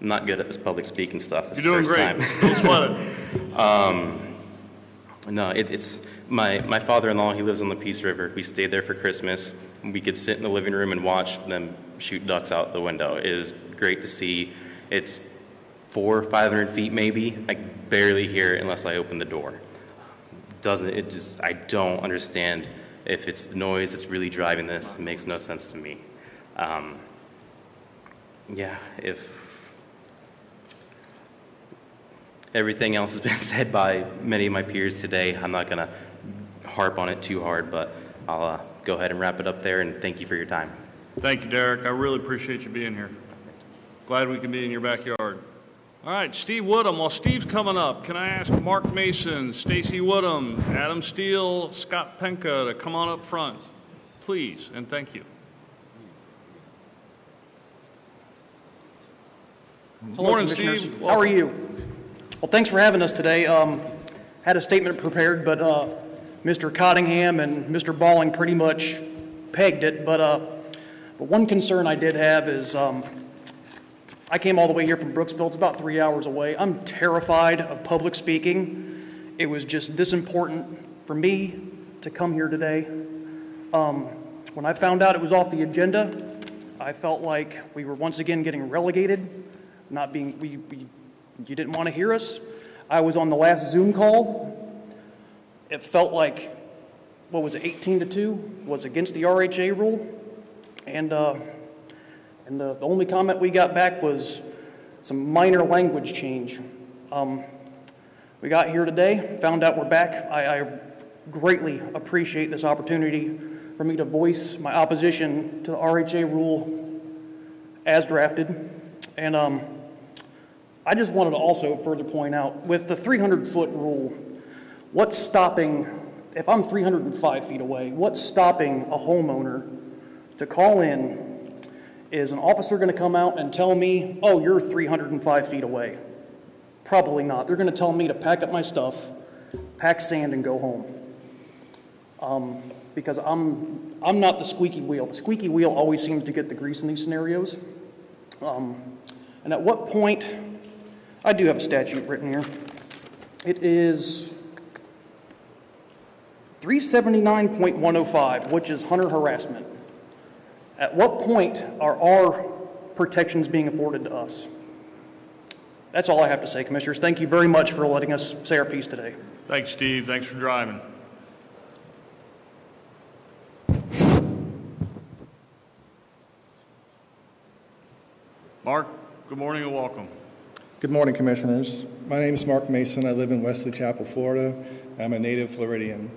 I'm not good at this public speaking stuff. This You're doing the great. first Don't time. it. um, no, it, it's my, my father-in-law. He lives on the Peace River. We stayed there for Christmas. We could sit in the living room and watch them shoot ducks out the window. It is great to see. It's four, five hundred feet maybe. I barely hear it unless I open the door. Doesn't it just? I don't understand if it's the noise that's really driving this. It makes no sense to me. Um, yeah, if everything else has been said by many of my peers today, I'm not going to harp on it too hard, but I'll uh, go ahead and wrap it up there. And thank you for your time. Thank you, Derek. I really appreciate you being here. Glad we can be in your backyard. All right, Steve Woodham. While Steve's coming up, can I ask Mark Mason, Stacy Woodham, Adam Steele, Scott Penka to come on up front, please, and thank you. Hello, Morning, Commissioners. Steve. How are you? Well, thanks for having us today. Um, had a statement prepared, but uh, Mr. Cottingham and Mr. Balling pretty much pegged it. But, uh, but one concern I did have is um, I came all the way here from Brooksville. It's about three hours away. I'm terrified of public speaking. It was just this important for me to come here today. Um, when I found out it was off the agenda, I felt like we were once again getting relegated, not being, we, we, you didn't want to hear us. I was on the last Zoom call. It felt like, what was it, 18 to 2 was against the RHA rule. And, uh, and the, the only comment we got back was some minor language change. Um, we got here today, found out we're back. I, I greatly appreciate this opportunity for me to voice my opposition to the RHA rule as drafted. And um, I just wanted to also further point out with the 300 foot rule, what's stopping, if I'm 305 feet away, what's stopping a homeowner to call in? Is an officer going to come out and tell me, oh, you're 305 feet away? Probably not. They're going to tell me to pack up my stuff, pack sand, and go home. Um, because I'm, I'm not the squeaky wheel. The squeaky wheel always seems to get the grease in these scenarios. Um, and at what point, I do have a statute written here. It is 379.105, which is hunter harassment. At what point are our protections being afforded to us? That's all I have to say, Commissioners. Thank you very much for letting us say our piece today. Thanks, Steve. Thanks for driving. Mark, good morning and welcome. Good morning, Commissioners. My name is Mark Mason. I live in Wesley Chapel, Florida. I'm a native Floridian.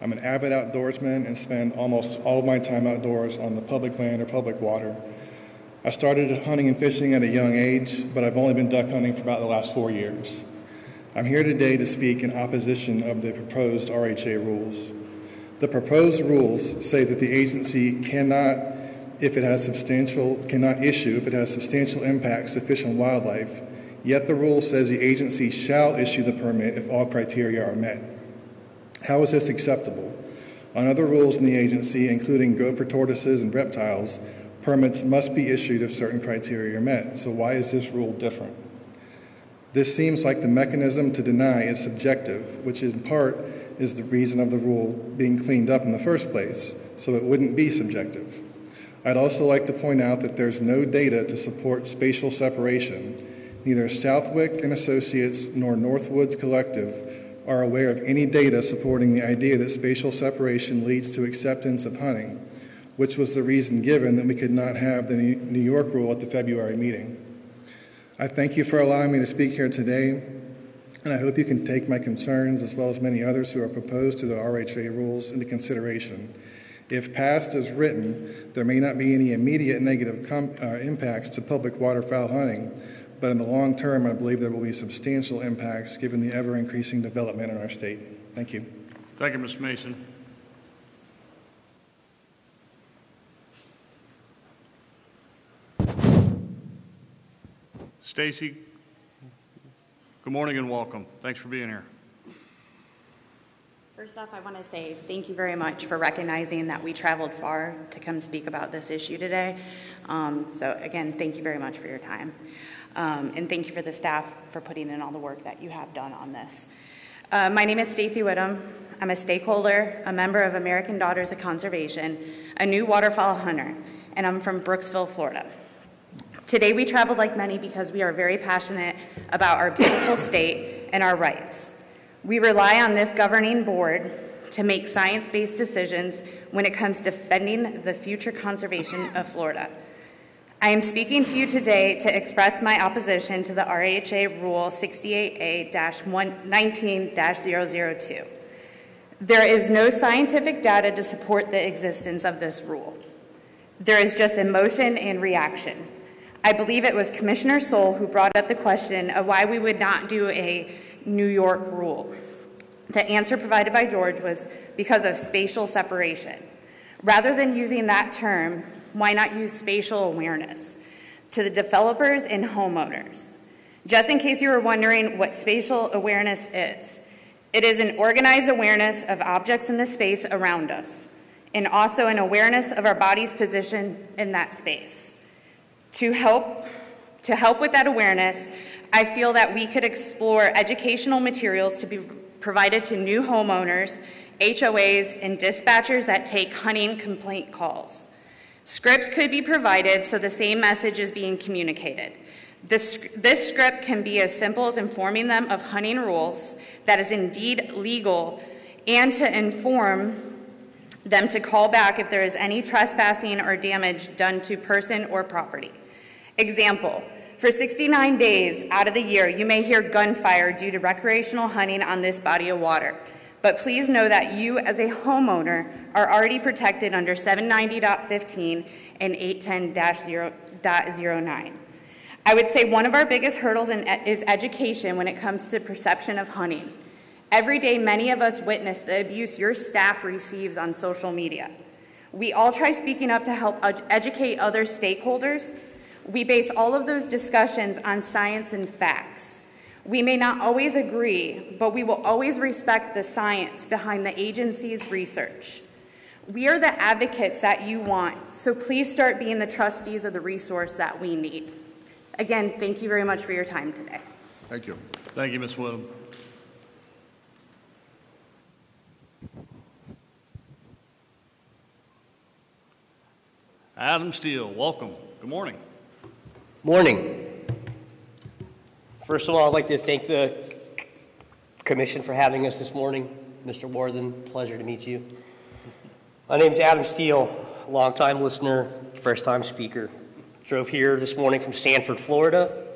I'm an avid outdoorsman and spend almost all of my time outdoors on the public land or public water. I started hunting and fishing at a young age, but I've only been duck hunting for about the last four years. I'm here today to speak in opposition of the proposed RHA rules. The proposed rules say that the agency cannot, if it has substantial, cannot issue if it has substantial impacts to fish and wildlife, yet the rule says the agency shall issue the permit if all criteria are met. How is this acceptable? On other rules in the agency, including gopher tortoises and reptiles, permits must be issued if certain criteria are met. So why is this rule different? This seems like the mechanism to deny is subjective, which in part is the reason of the rule being cleaned up in the first place, so it wouldn't be subjective. I'd also like to point out that there's no data to support spatial separation. Neither Southwick and Associates nor Northwoods Collective are aware of any data supporting the idea that spatial separation leads to acceptance of hunting, which was the reason given that we could not have the New York rule at the February meeting. I thank you for allowing me to speak here today, and I hope you can take my concerns, as well as many others who are proposed to the RHA rules, into consideration. If passed as written, there may not be any immediate negative com- uh, impacts to public waterfowl hunting, but in the long term, I believe there will be substantial impacts given the ever increasing development in our state. Thank you. Thank you, Ms. Mason. Stacy, good morning and welcome. Thanks for being here. First off, I want to say thank you very much for recognizing that we traveled far to come speak about this issue today. Um, so again, thank you very much for your time. Um, and thank you for the staff for putting in all the work that you have done on this. Uh, my name is Stacy Whittem. I'm a stakeholder, a member of American Daughters of Conservation, a new waterfowl hunter, and I'm from Brooksville, Florida. Today we traveled like many because we are very passionate about our beautiful state and our rights. We rely on this governing board to make science based decisions when it comes to defending the future conservation of Florida. I am speaking to you today to express my opposition to the RHA Rule 68A 19 002. There is no scientific data to support the existence of this rule. There is just emotion and reaction. I believe it was Commissioner Sole who brought up the question of why we would not do a New York rule. The answer provided by George was because of spatial separation. Rather than using that term, why not use spatial awareness to the developers and homeowners? Just in case you were wondering what spatial awareness is, it is an organized awareness of objects in the space around us, and also an awareness of our body's position in that space. To help, to help with that awareness, I feel that we could explore educational materials to be provided to new homeowners, HOAs, and dispatchers that take hunting complaint calls. Scripts could be provided so the same message is being communicated. This, this script can be as simple as informing them of hunting rules that is indeed legal and to inform them to call back if there is any trespassing or damage done to person or property. Example, for 69 days out of the year, you may hear gunfire due to recreational hunting on this body of water. But please know that you, as a homeowner, are already protected under 790.15 and 810-0.09. I would say one of our biggest hurdles in, is education when it comes to perception of hunting. Every day, many of us witness the abuse your staff receives on social media. We all try speaking up to help educate other stakeholders. We base all of those discussions on science and facts. We may not always agree, but we will always respect the science behind the agency's research. We are the advocates that you want, so please start being the trustees of the resource that we need. Again, thank you very much for your time today. Thank you. Thank you, Ms. Whittam. Adam Steele, welcome. Good morning. Morning. First of all, I'd like to thank the commission for having us this morning. Mr. Warthen, pleasure to meet you. My name is Adam Steele, longtime listener, first time speaker. Drove here this morning from Sanford, Florida.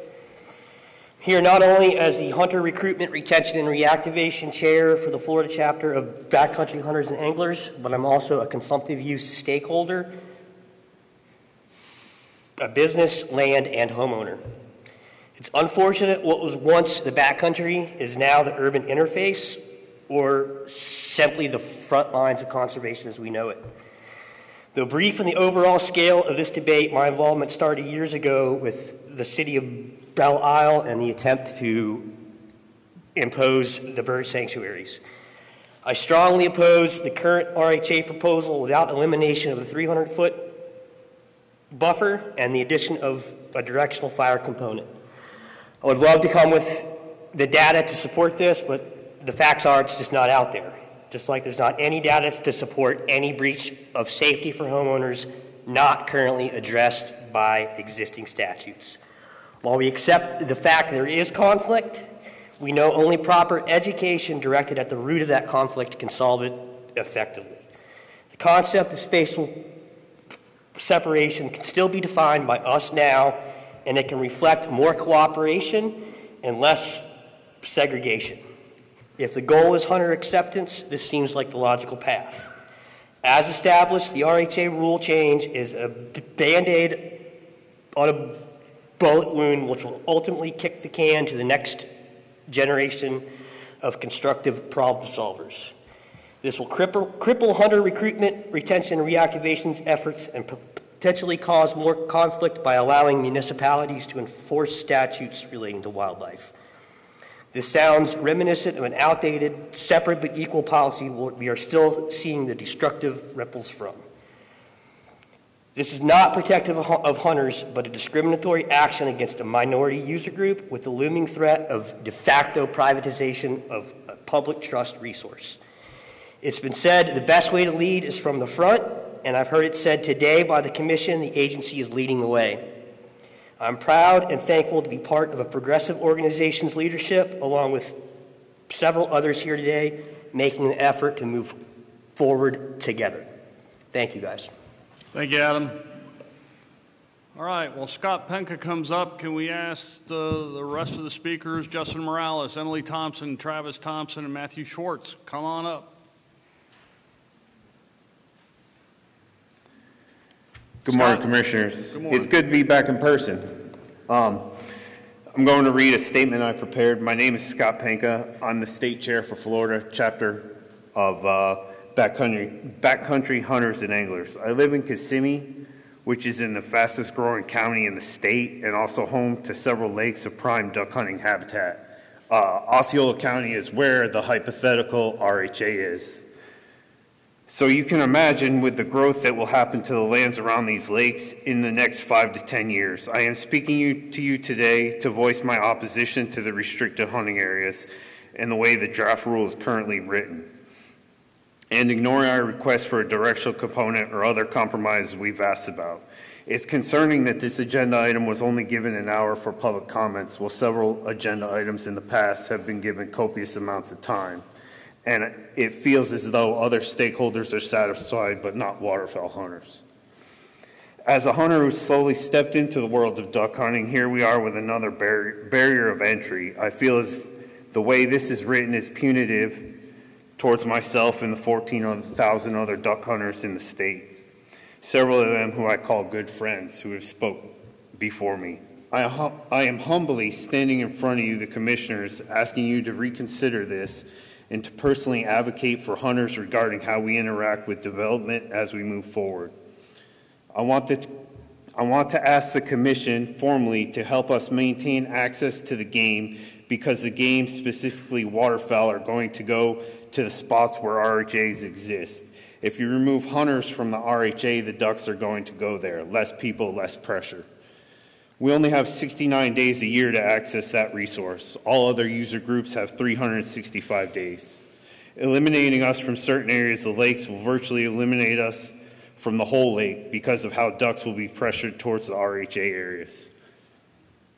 Here not only as the Hunter Recruitment, Retention, and Reactivation Chair for the Florida chapter of Backcountry Hunters and Anglers, but I'm also a consumptive use stakeholder a business, land, and homeowner. It's unfortunate what was once the backcountry is now the urban interface or simply the front lines of conservation as we know it. Though brief in the overall scale of this debate, my involvement started years ago with the city of Belle Isle and the attempt to impose the bird sanctuaries. I strongly oppose the current RHA proposal without elimination of the 300 foot buffer and the addition of a directional fire component. I would love to come with the data to support this, but the facts are it's just not out there. Just like there's not any data to support any breach of safety for homeowners not currently addressed by existing statutes. While we accept the fact there is conflict, we know only proper education directed at the root of that conflict can solve it effectively. The concept of spatial separation can still be defined by us now and it can reflect more cooperation and less segregation. If the goal is hunter acceptance, this seems like the logical path. As established, the RHA rule change is a band aid on a bullet wound, which will ultimately kick the can to the next generation of constructive problem solvers. This will cripple, cripple hunter recruitment, retention, and reactivations efforts and potentially cause more conflict by allowing municipalities to enforce statutes relating to wildlife. This sounds reminiscent of an outdated, separate but equal policy we are still seeing the destructive ripples from. This is not protective of hunters, but a discriminatory action against a minority user group with the looming threat of de facto privatization of a public trust resource. It's been said the best way to lead is from the front, and I've heard it said today by the Commission the agency is leading the way. I'm proud and thankful to be part of a progressive organization's leadership, along with several others here today, making the effort to move forward together. Thank you, guys. Thank you, Adam. All right, well, Scott Penka comes up. Can we ask the, the rest of the speakers, Justin Morales, Emily Thompson, Travis Thompson, and Matthew Schwartz, come on up. Good morning, Commissioners. It's good to be back in person. Um, I'm going to read a statement I prepared. My name is Scott Panka. I'm the State Chair for Florida chapter of uh, Backcountry, Backcountry Hunters and Anglers. I live in Kissimmee, which is in the fastest growing county in the state and also home to several lakes of prime duck hunting habitat. Uh, Osceola County is where the hypothetical RHA is. So you can imagine with the growth that will happen to the lands around these lakes in the next five to 10 years. I am speaking you, to you today to voice my opposition to the restricted hunting areas and the way the draft rule is currently written, and ignoring our request for a directional component or other compromises we've asked about. It's concerning that this agenda item was only given an hour for public comments, while several agenda items in the past have been given copious amounts of time and it feels as though other stakeholders are satisfied but not waterfowl hunters. As a hunter who slowly stepped into the world of duck hunting, here we are with another bar- barrier of entry. I feel as the way this is written is punitive towards myself and the 14,000 other duck hunters in the state, several of them who I call good friends who have spoke before me. I, hum- I am humbly standing in front of you, the commissioners, asking you to reconsider this and to personally advocate for hunters regarding how we interact with development as we move forward. I want, to, I want to ask the Commission formally to help us maintain access to the game because the game, specifically waterfowl, are going to go to the spots where RHAs exist. If you remove hunters from the RHA, the ducks are going to go there. Less people, less pressure. We only have 69 days a year to access that resource. All other user groups have 365 days. Eliminating us from certain areas of lakes will virtually eliminate us from the whole lake because of how ducks will be pressured towards the RHA areas.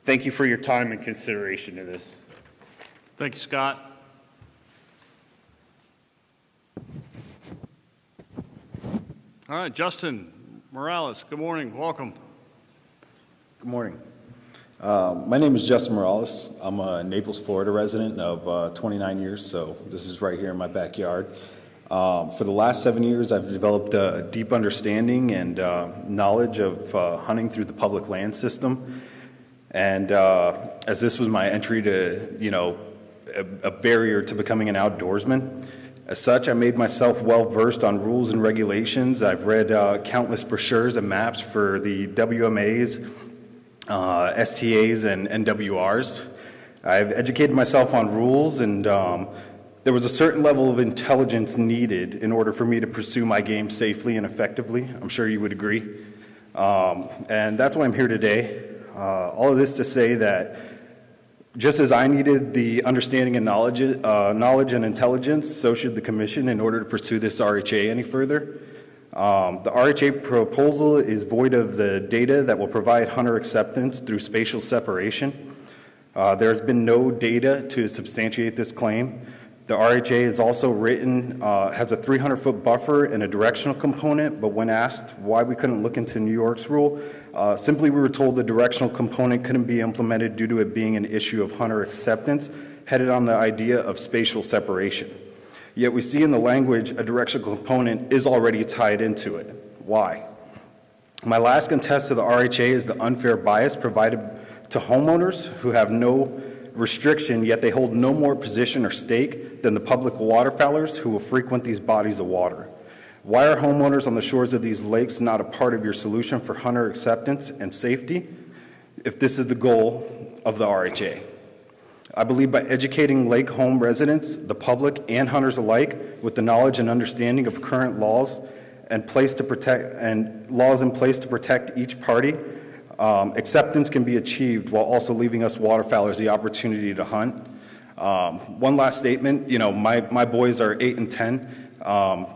Thank you for your time and consideration of this. Thank you, Scott. All right, Justin Morales, good morning, welcome. Good morning. Uh, my name is Justin Morales. I'm a Naples, Florida resident of uh, 29 years, so this is right here in my backyard. Um, for the last seven years, I've developed a deep understanding and uh, knowledge of uh, hunting through the public land system. And uh, as this was my entry to, you know, a, a barrier to becoming an outdoorsman, as such, I made myself well versed on rules and regulations. I've read uh, countless brochures and maps for the WMAs uh, STAs and NWRs. I've educated myself on rules, and um, there was a certain level of intelligence needed in order for me to pursue my game safely and effectively. I'm sure you would agree. Um, and that's why I'm here today. Uh, all of this to say that just as I needed the understanding and knowledge, uh, knowledge and intelligence, so should the Commission in order to pursue this RHA any further. Um, the RHA proposal is void of the data that will provide hunter acceptance through spatial separation. Uh, there has been no data to substantiate this claim. The RHA is also written, uh, has a 300-foot buffer and a directional component, but when asked why we couldn't look into New York's rule, uh, simply we were told the directional component couldn't be implemented due to it being an issue of hunter acceptance, headed on the idea of spatial separation. Yet we see in the language a directional component is already tied into it. Why? My last contest to the RHA is the unfair bias provided to homeowners who have no restriction, yet they hold no more position or stake than the public waterfowlers who will frequent these bodies of water. Why are homeowners on the shores of these lakes not a part of your solution for hunter acceptance and safety if this is the goal of the RHA? I believe by educating lake home residents, the public, and hunters alike with the knowledge and understanding of current laws and place to protect and laws in place to protect each party, um, acceptance can be achieved while also leaving us waterfowlers the opportunity to hunt. Um, one last statement, you know, my, my boys are eight and 10. Um,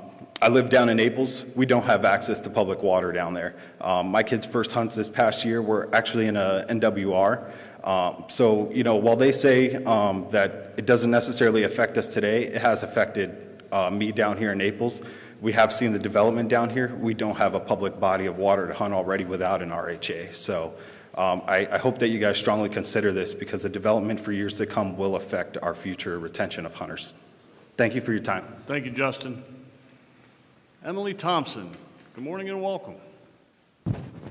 I live down in Naples. We don't have access to public water down there. Um, my kids' first hunts this past year were actually in a NWR. Um, so, you know, while they say um, that it doesn't necessarily affect us today, it has affected uh, me down here in Naples. We have seen the development down here. We don't have a public body of water to hunt already without an RHA. So um, I, I hope that you guys strongly consider this because the development for years to come will affect our future retention of hunters. Thank you for your time. Thank you, Justin. Emily Thompson, good morning and welcome.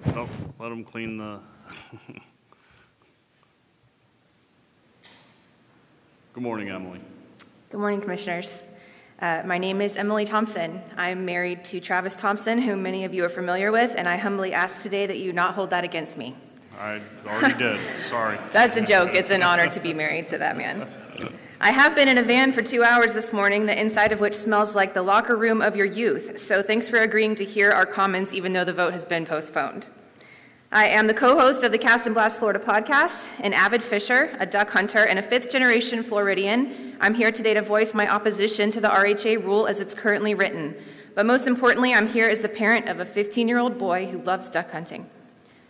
Oh, let them clean the. Good morning, Emily. Good morning, Commissioners. Uh, my name is Emily Thompson. I'm married to Travis Thompson, whom many of you are familiar with, and I humbly ask today that you not hold that against me. I already did, sorry. That's a joke. It's an honor to be married to that man. I have been in a van for two hours this morning, the inside of which smells like the locker room of your youth. So thanks for agreeing to hear our comments, even though the vote has been postponed. I am the co host of the Cast and Blast Florida podcast, an avid fisher, a duck hunter, and a fifth generation Floridian. I'm here today to voice my opposition to the RHA rule as it's currently written. But most importantly, I'm here as the parent of a 15 year old boy who loves duck hunting.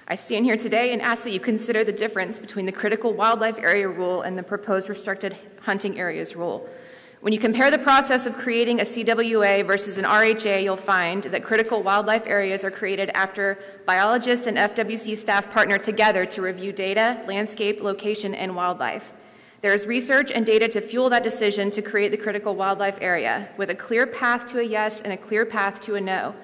I stand here today and ask that you consider the difference between the critical wildlife area rule and the proposed restricted hunting areas rule. When you compare the process of creating a CWA versus an RHA, you'll find that critical wildlife areas are created after biologists and FWC staff partner together to review data, landscape, location, and wildlife. There is research and data to fuel that decision to create the critical wildlife area, with a clear path to a yes and a clear path to a no.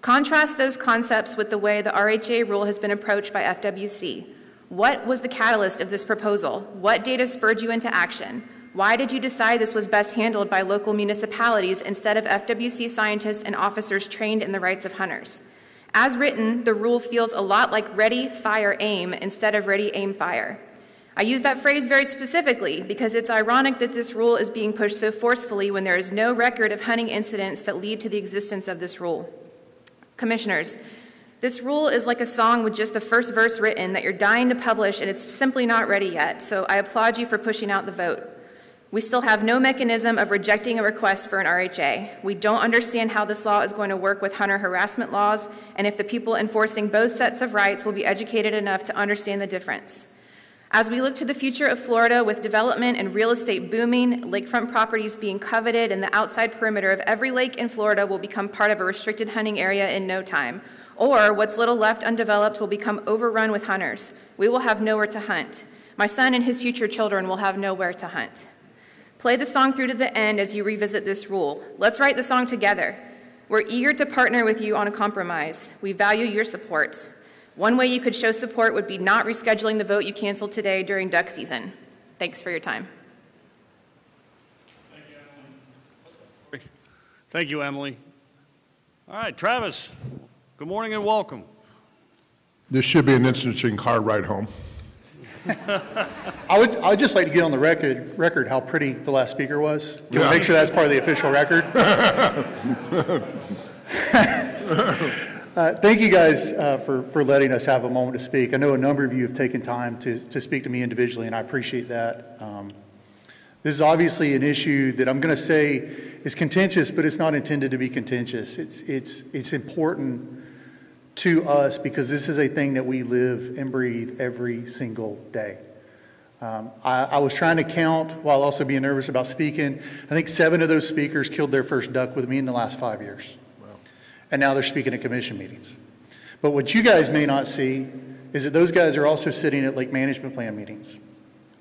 Contrast those concepts with the way the RHA rule has been approached by FWC. What was the catalyst of this proposal? What data spurred you into action? Why did you decide this was best handled by local municipalities instead of FWC scientists and officers trained in the rights of hunters? As written, the rule feels a lot like ready, fire, aim instead of ready, aim, fire. I use that phrase very specifically because it's ironic that this rule is being pushed so forcefully when there is no record of hunting incidents that lead to the existence of this rule. Commissioners, this rule is like a song with just the first verse written that you're dying to publish and it's simply not ready yet, so I applaud you for pushing out the vote. We still have no mechanism of rejecting a request for an RHA. We don't understand how this law is going to work with hunter harassment laws and if the people enforcing both sets of rights will be educated enough to understand the difference. As we look to the future of Florida with development and real estate booming, lakefront properties being coveted, and the outside perimeter of every lake in Florida will become part of a restricted hunting area in no time, or what's little left undeveloped will become overrun with hunters. We will have nowhere to hunt. My son and his future children will have nowhere to hunt. Play the song through to the end as you revisit this rule. Let's write the song together. We're eager to partner with you on a compromise. We value your support. One way you could show support would be not rescheduling the vote you canceled today during duck season. Thanks for your time. Thank you, Emily. All right, Travis, good morning and welcome. This should be an interesting car ride home. I would, I would just like to get on the record, record how pretty the last speaker was. Can Yeah. we make sure that's part of the official record? Uh, Thank you guys uh, for, for letting us have a moment to speak. I know a number of you have taken time to, to speak to me individually, and I appreciate that. Um, This is obviously an issue that I'm going to say is contentious, but it's not intended to be contentious. It's, it's, it's important to us because this is a thing that we live and breathe every single day. Um, I, I was trying to count while also being nervous about speaking. I think seven of those speakers killed their first duck with me in the last five years. And now they're speaking at commission meetings. But what you guys may not see is that those guys are also sitting at lake management plan meetings.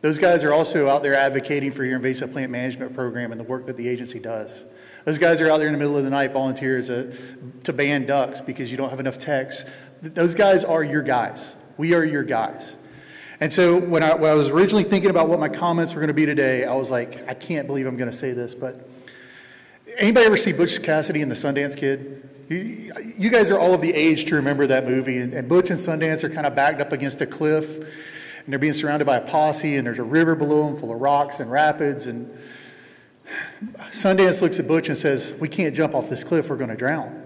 Those guys are also out there advocating for your invasive plant management program and the work that the agency does. Those guys are out there in the middle of the night volunteers uh, to ban ducks because you don't have enough techs. Those guys are your guys. We are your guys. And so when I, when I was originally thinking about what my comments were going to be today, I was like, I can't believe I'm going to say this, but anybody ever see Butch Cassidy and the Sundance Kid? You, guys are all of the age to remember that movie, and, and Butch and Sundance are kind of backed up against a cliff, and they're being surrounded by a posse, and there's a river below them full of rocks and rapids, and Sundance looks at Butch and says, We can't jump off this cliff, we're going to drown.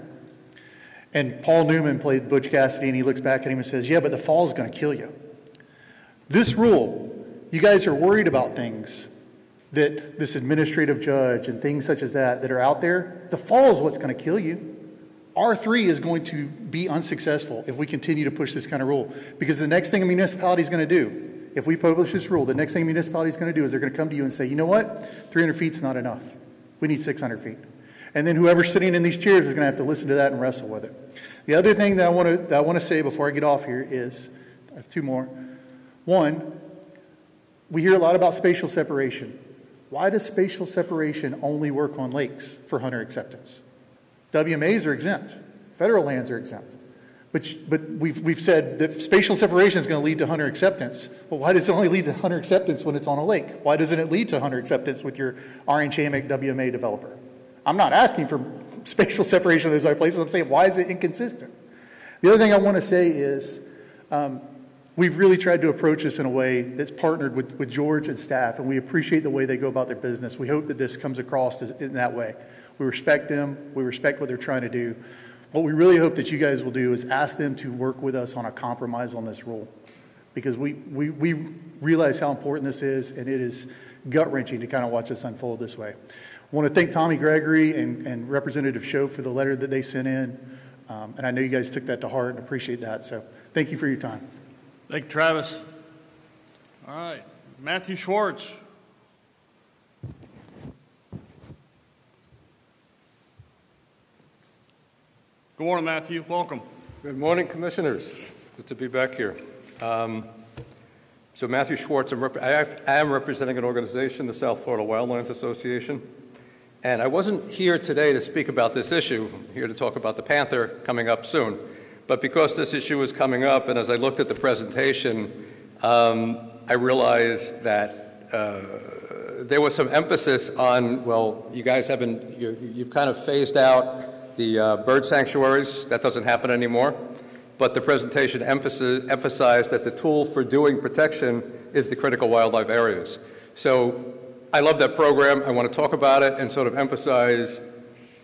And Paul Newman played Butch Cassidy, and he looks back at him and says, Yeah, but the fall's going to kill you. This rule, you guys are worried about things that this administrative judge and things such as that that are out there. The fall is what's going to kill you. R3 is going to be unsuccessful if we continue to push this kind of rule because the next thing a municipality is going to do, if we publish this rule, the next thing municipality is going to do is they're going to come to you and say, you know what, 300 feet is not enough. We need 600 feet. And then whoever's sitting in these chairs is going to have to listen to that and wrestle with it. The other thing that I want to, that I want to say before I get off here is I have two more. One, we hear a lot about spatial separation. Why does spatial separation only work on lakes for hunter acceptance? WMAs are exempt, federal lands are exempt. But, but we've, we've said that spatial separation is going to lead to hunter acceptance. Well, why does it only lead to hunter acceptance when it's on a lake? Why doesn't it lead to hunter acceptance with your Orange WMA developer? I'm not asking for spatial separation of those other places. I'm saying, why is it inconsistent? The other thing I want to say is um, we've really tried to approach this in a way that's partnered with, with George and staff, and we appreciate the way they go about their business. We hope that this comes across in that way. We respect them, we respect what they're trying to do. What we really hope that you guys will do is ask them to work with us on a compromise on this rule because we, we, we realize how important this is, and it is gut wrenching to kind of watch this unfold this way. I want to thank Tommy Gregory and, and Representative Shoaf for the letter that they sent in. Um, and I know you guys took that to heart and appreciate that. So thank you for your time. Thank you, Travis. All right, Matthew Schwartz. Good morning, Matthew. Welcome. Good morning, Commissioners. Good to be back here. Um, so Matthew Schwartz, I'm rep- I am representing an organization, the South Florida Wildlands Association. And I wasn't here today to speak about this issue. I'm here to talk about the Panther coming up soon. But because this issue is coming up, and as I looked at the presentation, um, I realized that uh, there was some emphasis on, well, you guys haven't, you, you've kind of phased out the uh, bird sanctuaries. That doesn't happen anymore. But the presentation emphasized that the tool for doing protection is the critical wildlife areas. So I love that program. I want to talk about it and sort of emphasize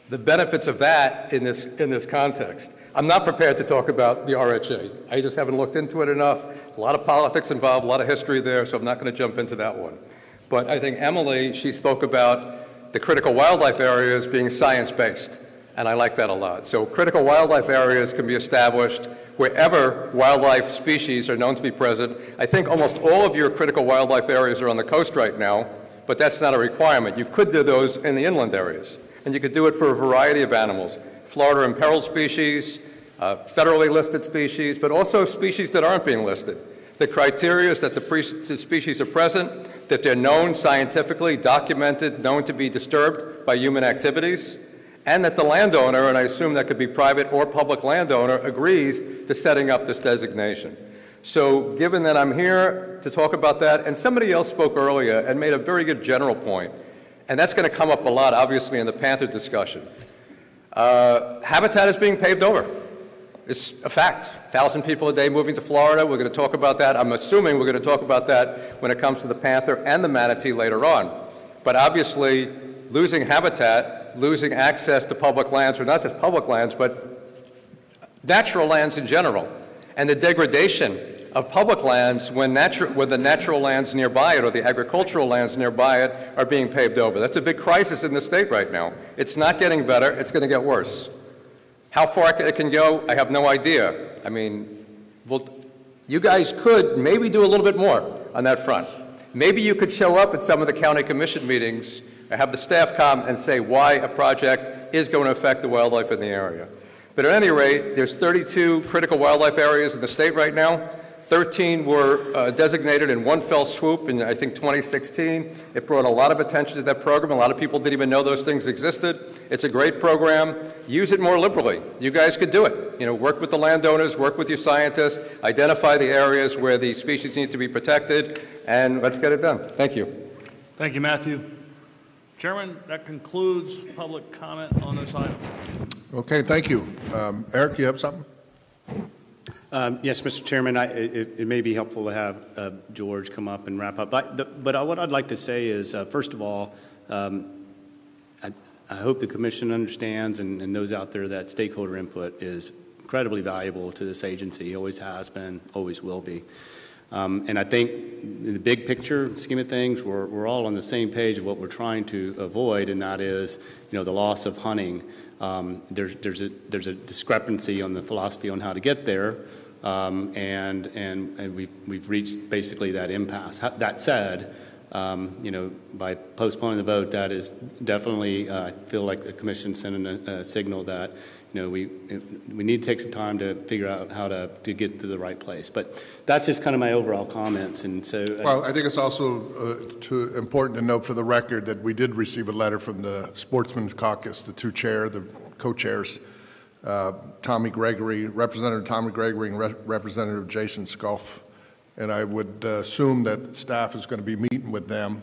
the benefits of that in this, in this context. I'm not prepared to talk about the RHA. I just haven't looked into it enough. A lot of politics involved, a lot of history there, so I'm not going to jump into that one. But I think Emily, she spoke about the critical wildlife areas being science based, and I like that a lot. So, critical wildlife areas can be established wherever wildlife species are known to be present. I think almost all of your critical wildlife areas are on the coast right now, but that's not a requirement. You could do those in the inland areas, and you could do it for a variety of animals. Florida imperiled species, uh, federally listed species, but also species that aren't being listed. The criteria is that the, pre- the species are present, that they're known scientifically, documented, known to be disturbed by human activities, and that the landowner, and I assume that could be private or public landowner, agrees to setting up this designation. So, given that I'm here to talk about that, and somebody else spoke earlier and made a very good general point, and that's going to come up a lot, obviously, in the Panther discussion. Uh, habitat is being paved over. It's a fact. 1,000 people a day moving to Florida. We're going to talk about that. I'm assuming we're going to talk about that when it comes to the panther and the manatee later on. But obviously, losing habitat, losing access to public lands, or not just public lands, but natural lands in general, and the degradation of public lands when, natu- when the natural lands nearby it or the agricultural lands nearby it are being paved over. That's a big crisis in the state right now. It's not getting better, it's going to get worse. How far it can go, I have no idea. I mean, well, you guys could maybe do a little bit more on that front. Maybe you could show up at some of the county commission meetings, have the staff come and say why a project is going to affect the wildlife in the area. But at any rate, there's 32 critical wildlife areas in the state right now. 13 were uh, designated in one fell swoop in, I think, 2016. It brought a lot of attention to that program. A lot of people didn't even know those things existed. It's a great program. Use it more liberally. You guys could do it. You know, work with the landowners, work with your scientists, identify the areas where the species need to be protected, and let's get it done. Thank you. Thank you, Matthew. Chairman, that concludes public comment on this item. Okay, thank you. Um, Eric, you have something? Um, Yes, Mr. Chairman, I- it it may be helpful to have uh, George come up and wrap up. But the- but what I'd like to say is, uh, first of all, um, I I hope the commission understands and and those out there that stakeholder input is incredibly valuable to this agency, always has been, always will be. Um, And I think in the big picture scheme of things, we're we're all on the same page of what we're trying to avoid, and that is, you know, the loss of hunting. Um, There's there's a there's a discrepancy on the philosophy on how to get there. Um, and and, and we've, we've reached basically that impasse. That said, um, you know, by postponing the vote, that is definitely, uh, I feel like the commission sending a, a signal that, you know, we, we need to take some time to figure out how to, to get to the right place. But that's just kind of my overall comments, and so. uh, Well, I think it's also uh, important to note for the record that we did receive a letter from the Sportsman's Caucus, the two chair, the co-chairs, uh, Tommy Gregory, Representative Tommy Gregory and Re- Representative Jason Shoaf. And I would uh, assume that staff is going to be meeting with them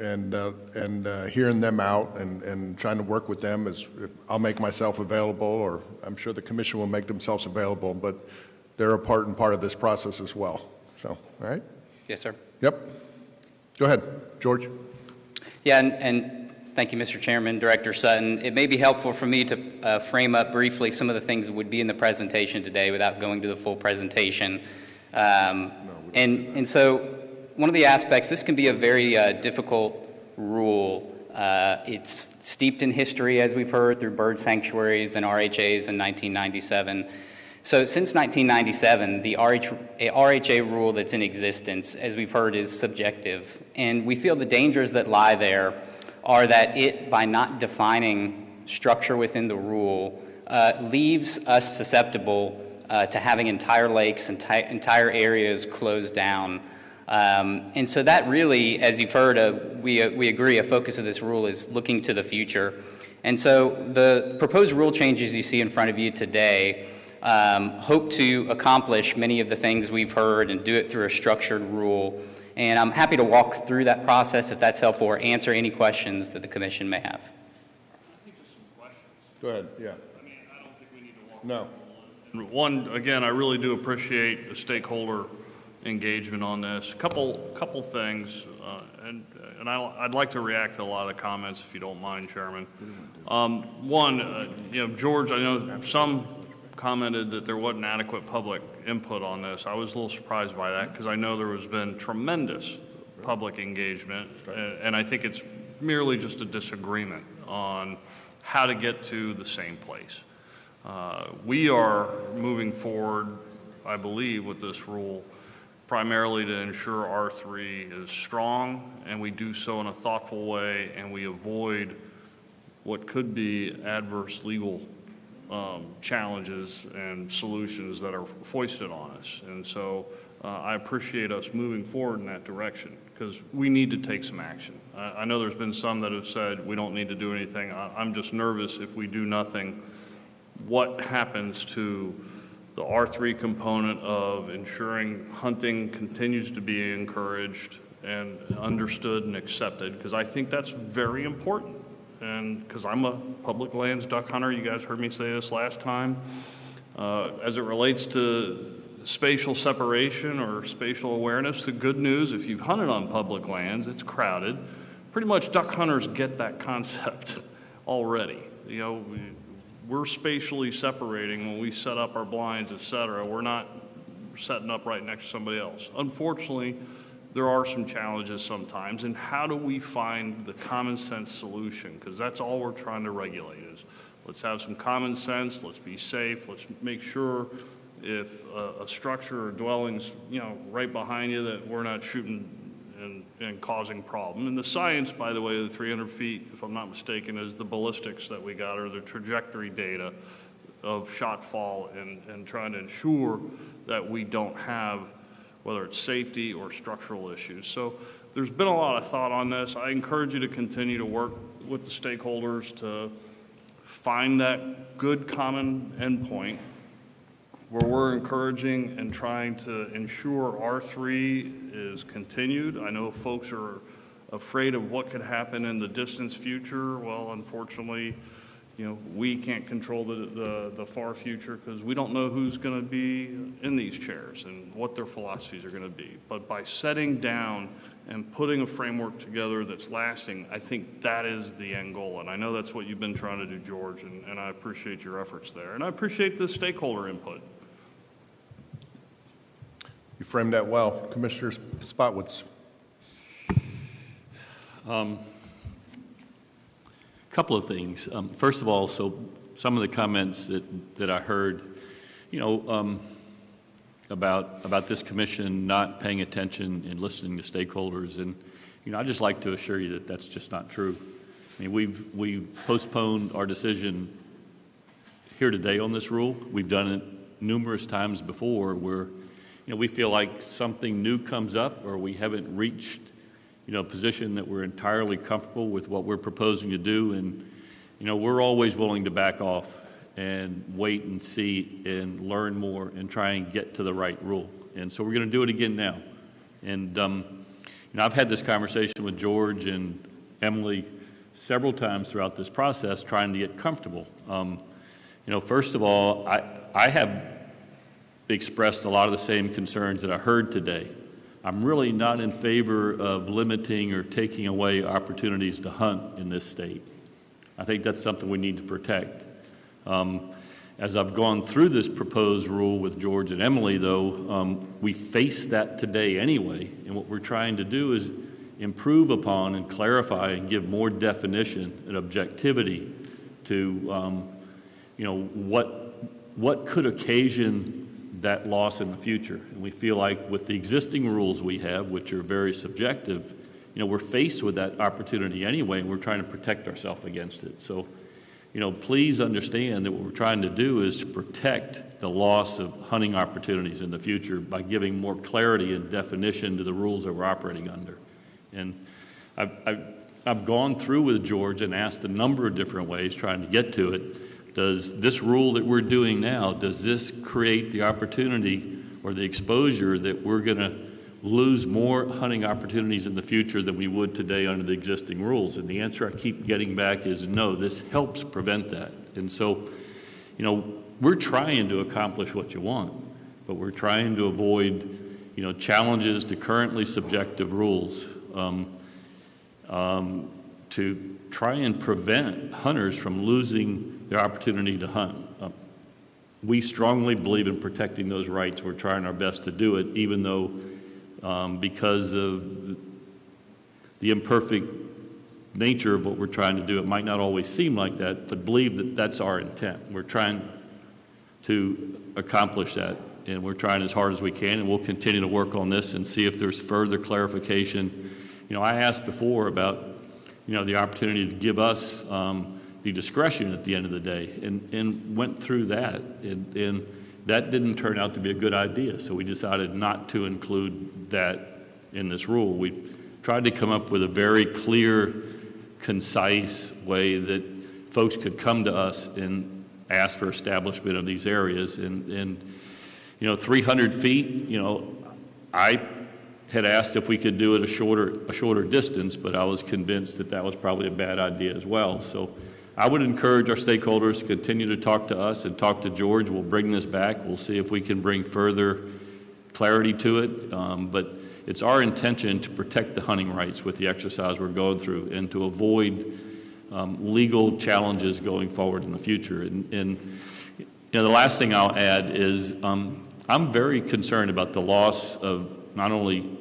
and, uh, and uh, hearing them out and, and trying to work with them as, I'll make myself available, or I'm sure the commission will make themselves available, but they're a part and part of this process as well. So, all right? Yes, sir. Yep. Go ahead, George. Yeah, and, and thank you, Mr. Chairman, Director Sutton. It may be helpful for me to uh, frame up briefly some of the things that would be in the presentation today without going to the full presentation. Um, and, and so, one of the aspects, this can be a very uh, difficult rule. Uh, it's steeped in history, as we've heard, through bird sanctuaries and RHAs in 1997. So since 1997, the RH, RHA rule that's in existence, as we've heard, is subjective. And we feel the dangers that lie there are that it, by not defining structure within the rule, uh, leaves us susceptible uh, to having entire lakes and enti- entire areas closed down. Um, and so that really, as you've heard, uh, we, uh, we agree, a focus of this rule is looking to the future. And so the proposed rule changes you see in front of you today um, hope to accomplish many of the things we've heard and do it through a structured rule. And I'm happy to walk through that process if that's helpful or answer any questions that the commission may have. I think there's some questions. Go ahead, yeah. I mean, I don't think we need to walk No. One, again, I really do appreciate the stakeholder engagement on this. Couple, couple things, uh, and, and I, I'd like to react to a lot of the comments, if you don't mind, Chairman. Um, One, uh, you know, George, I know some commented that there wasn't adequate public input on this. I was a little surprised by that, because I know there has been tremendous public engagement, and, and I think it's merely just a disagreement on how to get to the same place. Uh, We are moving forward, I believe, with this rule primarily to ensure R3 is strong, and we do so in a thoughtful way, and we avoid what could be adverse legal um, challenges and solutions that are foisted on us. And so uh, I appreciate us moving forward in that direction, because we need to take some action. I know there's been some that have said we don't need to do anything. I'm just nervous if we do nothing, what happens to the R3 component of ensuring hunting continues to be encouraged and understood and accepted, because I think that's very important. And because I'm a public lands duck hunter, you guys heard me say this last time. Uh, As it relates to spatial separation or spatial awareness, the good news, if you've hunted on public lands, it's crowded. Pretty much duck hunters get that concept already. You know, we're spatially separating when we set up our blinds, et cetera. We're not setting up right next to somebody else. Unfortunately, there are some challenges sometimes, and how do we find the common sense solution? Because that's all we're trying to regulate is, let's have some common sense, let's be safe, let's make sure if a, a structure or dwelling's, you know, right behind you, that we're not shooting and, and causing problem. And the science, by the way, of the 300 feet, if I'm not mistaken, is the ballistics that we got, or the trajectory data of shot fall and, and trying to ensure that we don't have, whether it's safety or structural issues. So there's been a lot of thought on this. I encourage you to continue to work with the stakeholders to find that good common endpoint where we're encouraging and trying to ensure R3 is continued. I know folks are afraid of what could happen in the distant future. Well, unfortunately, you know, we can't control the, the, the far future because we don't know who's going to be in these chairs and what their philosophies are going to be. But by setting down and putting a framework together that's lasting, I think that is the end goal. And I know that's what you've been trying to do, George, and, and I appreciate your efforts there. And I appreciate the stakeholder input. You framed that well. Commissioner Spottswood. Um, Couple of things. Um, First of all, so some of the comments that, that I heard, you know, um, about, about this commission not paying attention and listening to stakeholders, and, you know, I'd just like to assure you that that's just not true. I mean, we've, we've postponed our decision here today on this rule. We've done it numerous times before where, you know, we feel like something new comes up or we haven't reached, you know, a position that we're entirely comfortable with what we're proposing to do. And, you know, we're always willing to back off and wait and see and learn more and try and get to the right rule. And so we're going to do it again now. And, um, you know, I've had this conversation with George and Emily several times throughout this process trying to get comfortable. Um, you know, first of all, I, I have expressed a lot of the same concerns that I heard today. I'm really not in favor of limiting or taking away opportunities to hunt in this state. I think that's something we need to protect. Um, as I've gone through this proposed rule with George and Emily, though, um, we face that today anyway, and what we're trying to do is improve upon and clarify and give more definition and objectivity to, um, you know, what what could occasion that loss in the future. And we feel like with the existing rules we have, which are very subjective, you know, we're faced with that opportunity anyway, and we're trying to protect ourselves against it. So, you know, please understand that what we're trying to do is to protect the loss of hunting opportunities in the future by giving more clarity and definition to the rules that we're operating under. And I've, I've, I've gone through with George and asked a number of different ways trying to get to it. Does this rule that we're doing now, does this create the opportunity or the exposure that we're going to lose more hunting opportunities in the future than we would today under the existing rules? And the answer I keep getting back is no, this helps prevent that. And so, you know, we're trying to accomplish what you want, but we're trying to avoid, you know, challenges to currently subjective rules um, um, to try and prevent hunters from losing their opportunity to hunt. Um, we strongly believe in protecting those rights. We're trying our best to do it, even though um, because of the imperfect nature of what we're trying to do, it might not always seem like that, but believe that that's our intent. We're trying to accomplish that, and we're trying as hard as we can, and we'll continue to work on this and see if there's further clarification. You know, I asked before about, you know, the opportunity to give us um, the discretion at the end of the day, and, and went through that, and, and that didn't turn out to be a good idea, so we decided not to include that in this rule. We tried to come up with a very clear, concise way that folks could come to us and ask for establishment of these areas. And, and you know, 300 feet, you know, I had asked if we could do it a shorter, a shorter distance, but I was convinced that that was probably a bad idea as well. So I would encourage our stakeholders to continue to talk to us and talk to George. We'll bring this back. We'll see if we can bring further clarity to it. Um, but it's our intention to protect the hunting rights with the exercise we're going through and to avoid um, legal challenges going forward in the future. And, and you know, the last thing I'll add is um, I'm very concerned about the loss of not only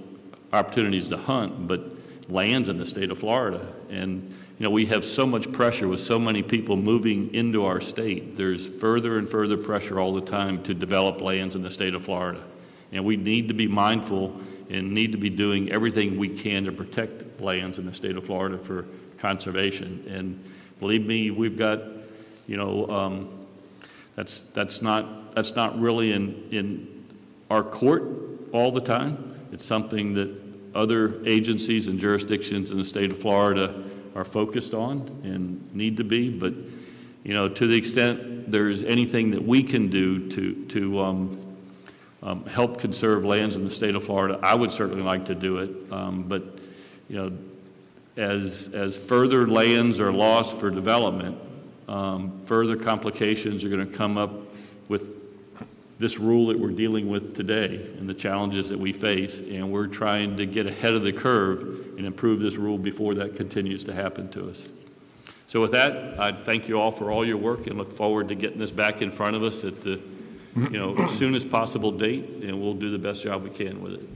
opportunities to hunt, but lands in the state of Florida. And you know, we have so much pressure with so many people moving into our state. There's further and further pressure all the time to develop lands in the state of Florida. And we need to be mindful and need to be doing everything we can to protect lands in the state of Florida for conservation. And believe me, we've got, you know, um, that's, that's not, that's not really in, in our court all the time. It's something that other agencies and jurisdictions in the state of Florida are focused on and need to be. But, you know, to the extent there's anything that we can do to, to um, um, help conserve lands in the state of Florida, I would certainly like to do it. Um, but, you know, as, as further lands are lost for development, um, further complications are going to come up with this rule that we're dealing with today and the challenges that we face, and we're trying to get ahead of the curve and improve this rule before that continues to happen to us. So with that, I thank you all for all your work and look forward to getting this back in front of us at the, you know, soonest possible date, and we'll do the best job we can with it.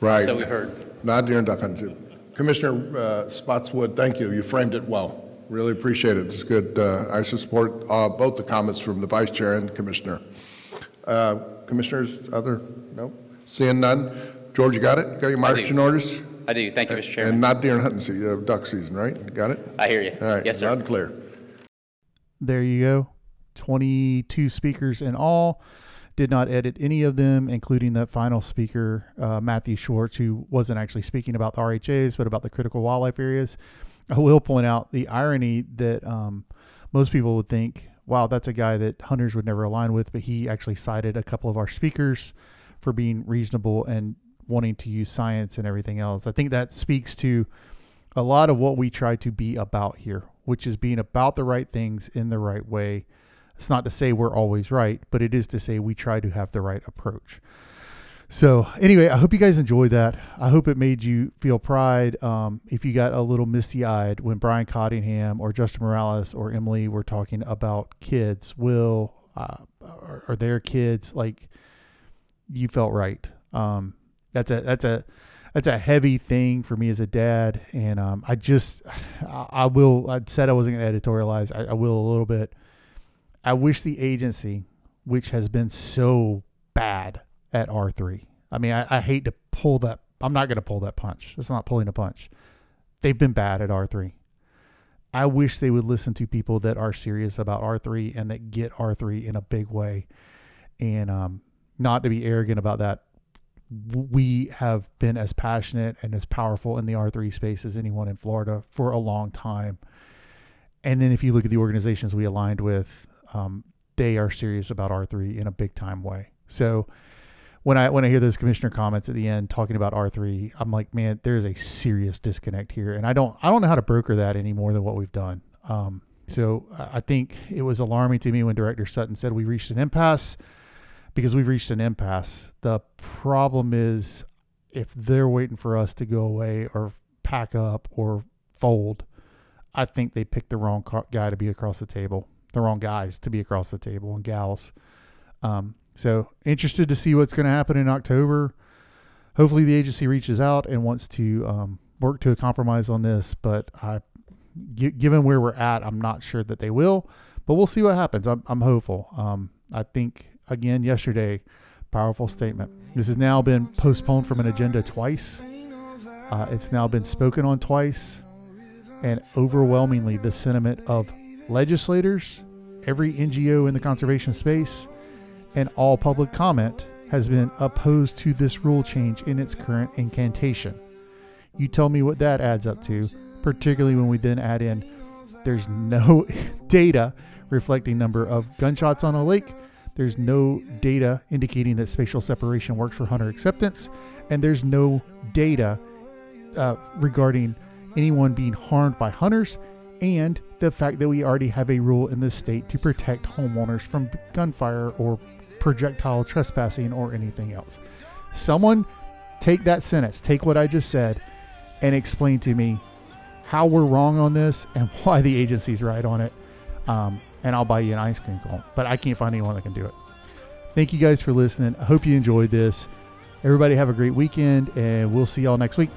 Right. So we heard. Not during duck hunting season. Commissioner uh, Spottswood, thank you. You framed it well. Really appreciate it. It's good. Uh, I support uh, both the comments from the vice chair and the commissioner. Uh, Commissioners, other? No? Seeing none? George, you got it? You got your marching orders? I do. Thank you, Mr. Chairman. And not deer and hunting season, uh, duck season, right? Got it? I hear you. All right. Yes, sir. Loud and clear. There you go. 22 speakers in all. Did not edit any of them, including that final speaker, uh, Matthew Schwartz, who wasn't actually speaking about the RHAs, but about the critical wildlife areas. I will point out the irony that um, most people would think, wow, that's a guy that hunters would never align with, but he actually cited a couple of our speakers for being reasonable and wanting to use science and everything else. I think that speaks to a lot of what we try to be about here, which is being about the right things in the right way. It's not to say we're always right, but it is to say we try to have the right approach. So, anyway, I hope you guys enjoyed that. I hope it made you feel pride. Um, if you got a little misty eyed when Brian Cottingham or Justin Morales or Emily were talking about kids, Will, uh, or, or their kids, like you felt right. Um, that's a that's a that's a heavy thing for me as a dad, and um, I just I, I will. I said I wasn't going to editorialize. I, I will a little bit. I wish the agency, which has been so bad at R three. I mean, I, I hate to pull that. I'm not going to pull that punch. It's not pulling a punch. They've been bad at R three. I wish they would listen to people that are serious about R three and that get R three in a big way, and um, not to be arrogant about that we have been as passionate and as powerful in the R3 space as anyone in Florida for a long time. And then if you look at the organizations we aligned with, um, they are serious about R3 in a big time way. So when I when I hear those commissioner comments at the end talking about R3, I'm like, man, there's a serious disconnect here, and I don't I don't know how to broker that any more than what we've done. Um, so I think it was alarming to me when Director Sutton said we reached an impasse because we've reached an impasse. The problem is if they're waiting for us to go away or pack up or fold, I think they picked the wrong guy to be across the table, the wrong guys to be across the table and gals. Um, so interested to see what's going to happen in October. Hopefully the agency reaches out and wants to um, work to a compromise on this, but I, g- given where we're at, I'm not sure that they will. But we'll see what happens. I'm, I'm hopeful. Um, I think again yesterday. Powerful statement. This has now been postponed from an agenda twice. Uh, it's now been spoken on twice. And overwhelmingly, the sentiment of legislators, every NGO in the conservation space, and all public comment has been opposed to this rule change in its current incantation. You tell me what that adds up to, particularly when we then add in there's no data reflecting number of gunshots on a lake there's no data indicating that spatial separation works for hunter acceptance, and there's no data uh, regarding anyone being harmed by hunters, and the fact that we already have a rule in this state to protect homeowners from gunfire or projectile trespassing or anything else. Someone take that sentence, take what I just said, and explain to me how we're wrong on this and why the agency's right on it. Um, and I'll buy you an ice cream cone. But I can't find anyone that can do it. Thank you guys for listening. I hope you enjoyed this. Everybody have a great weekend, and we'll see y'all next week.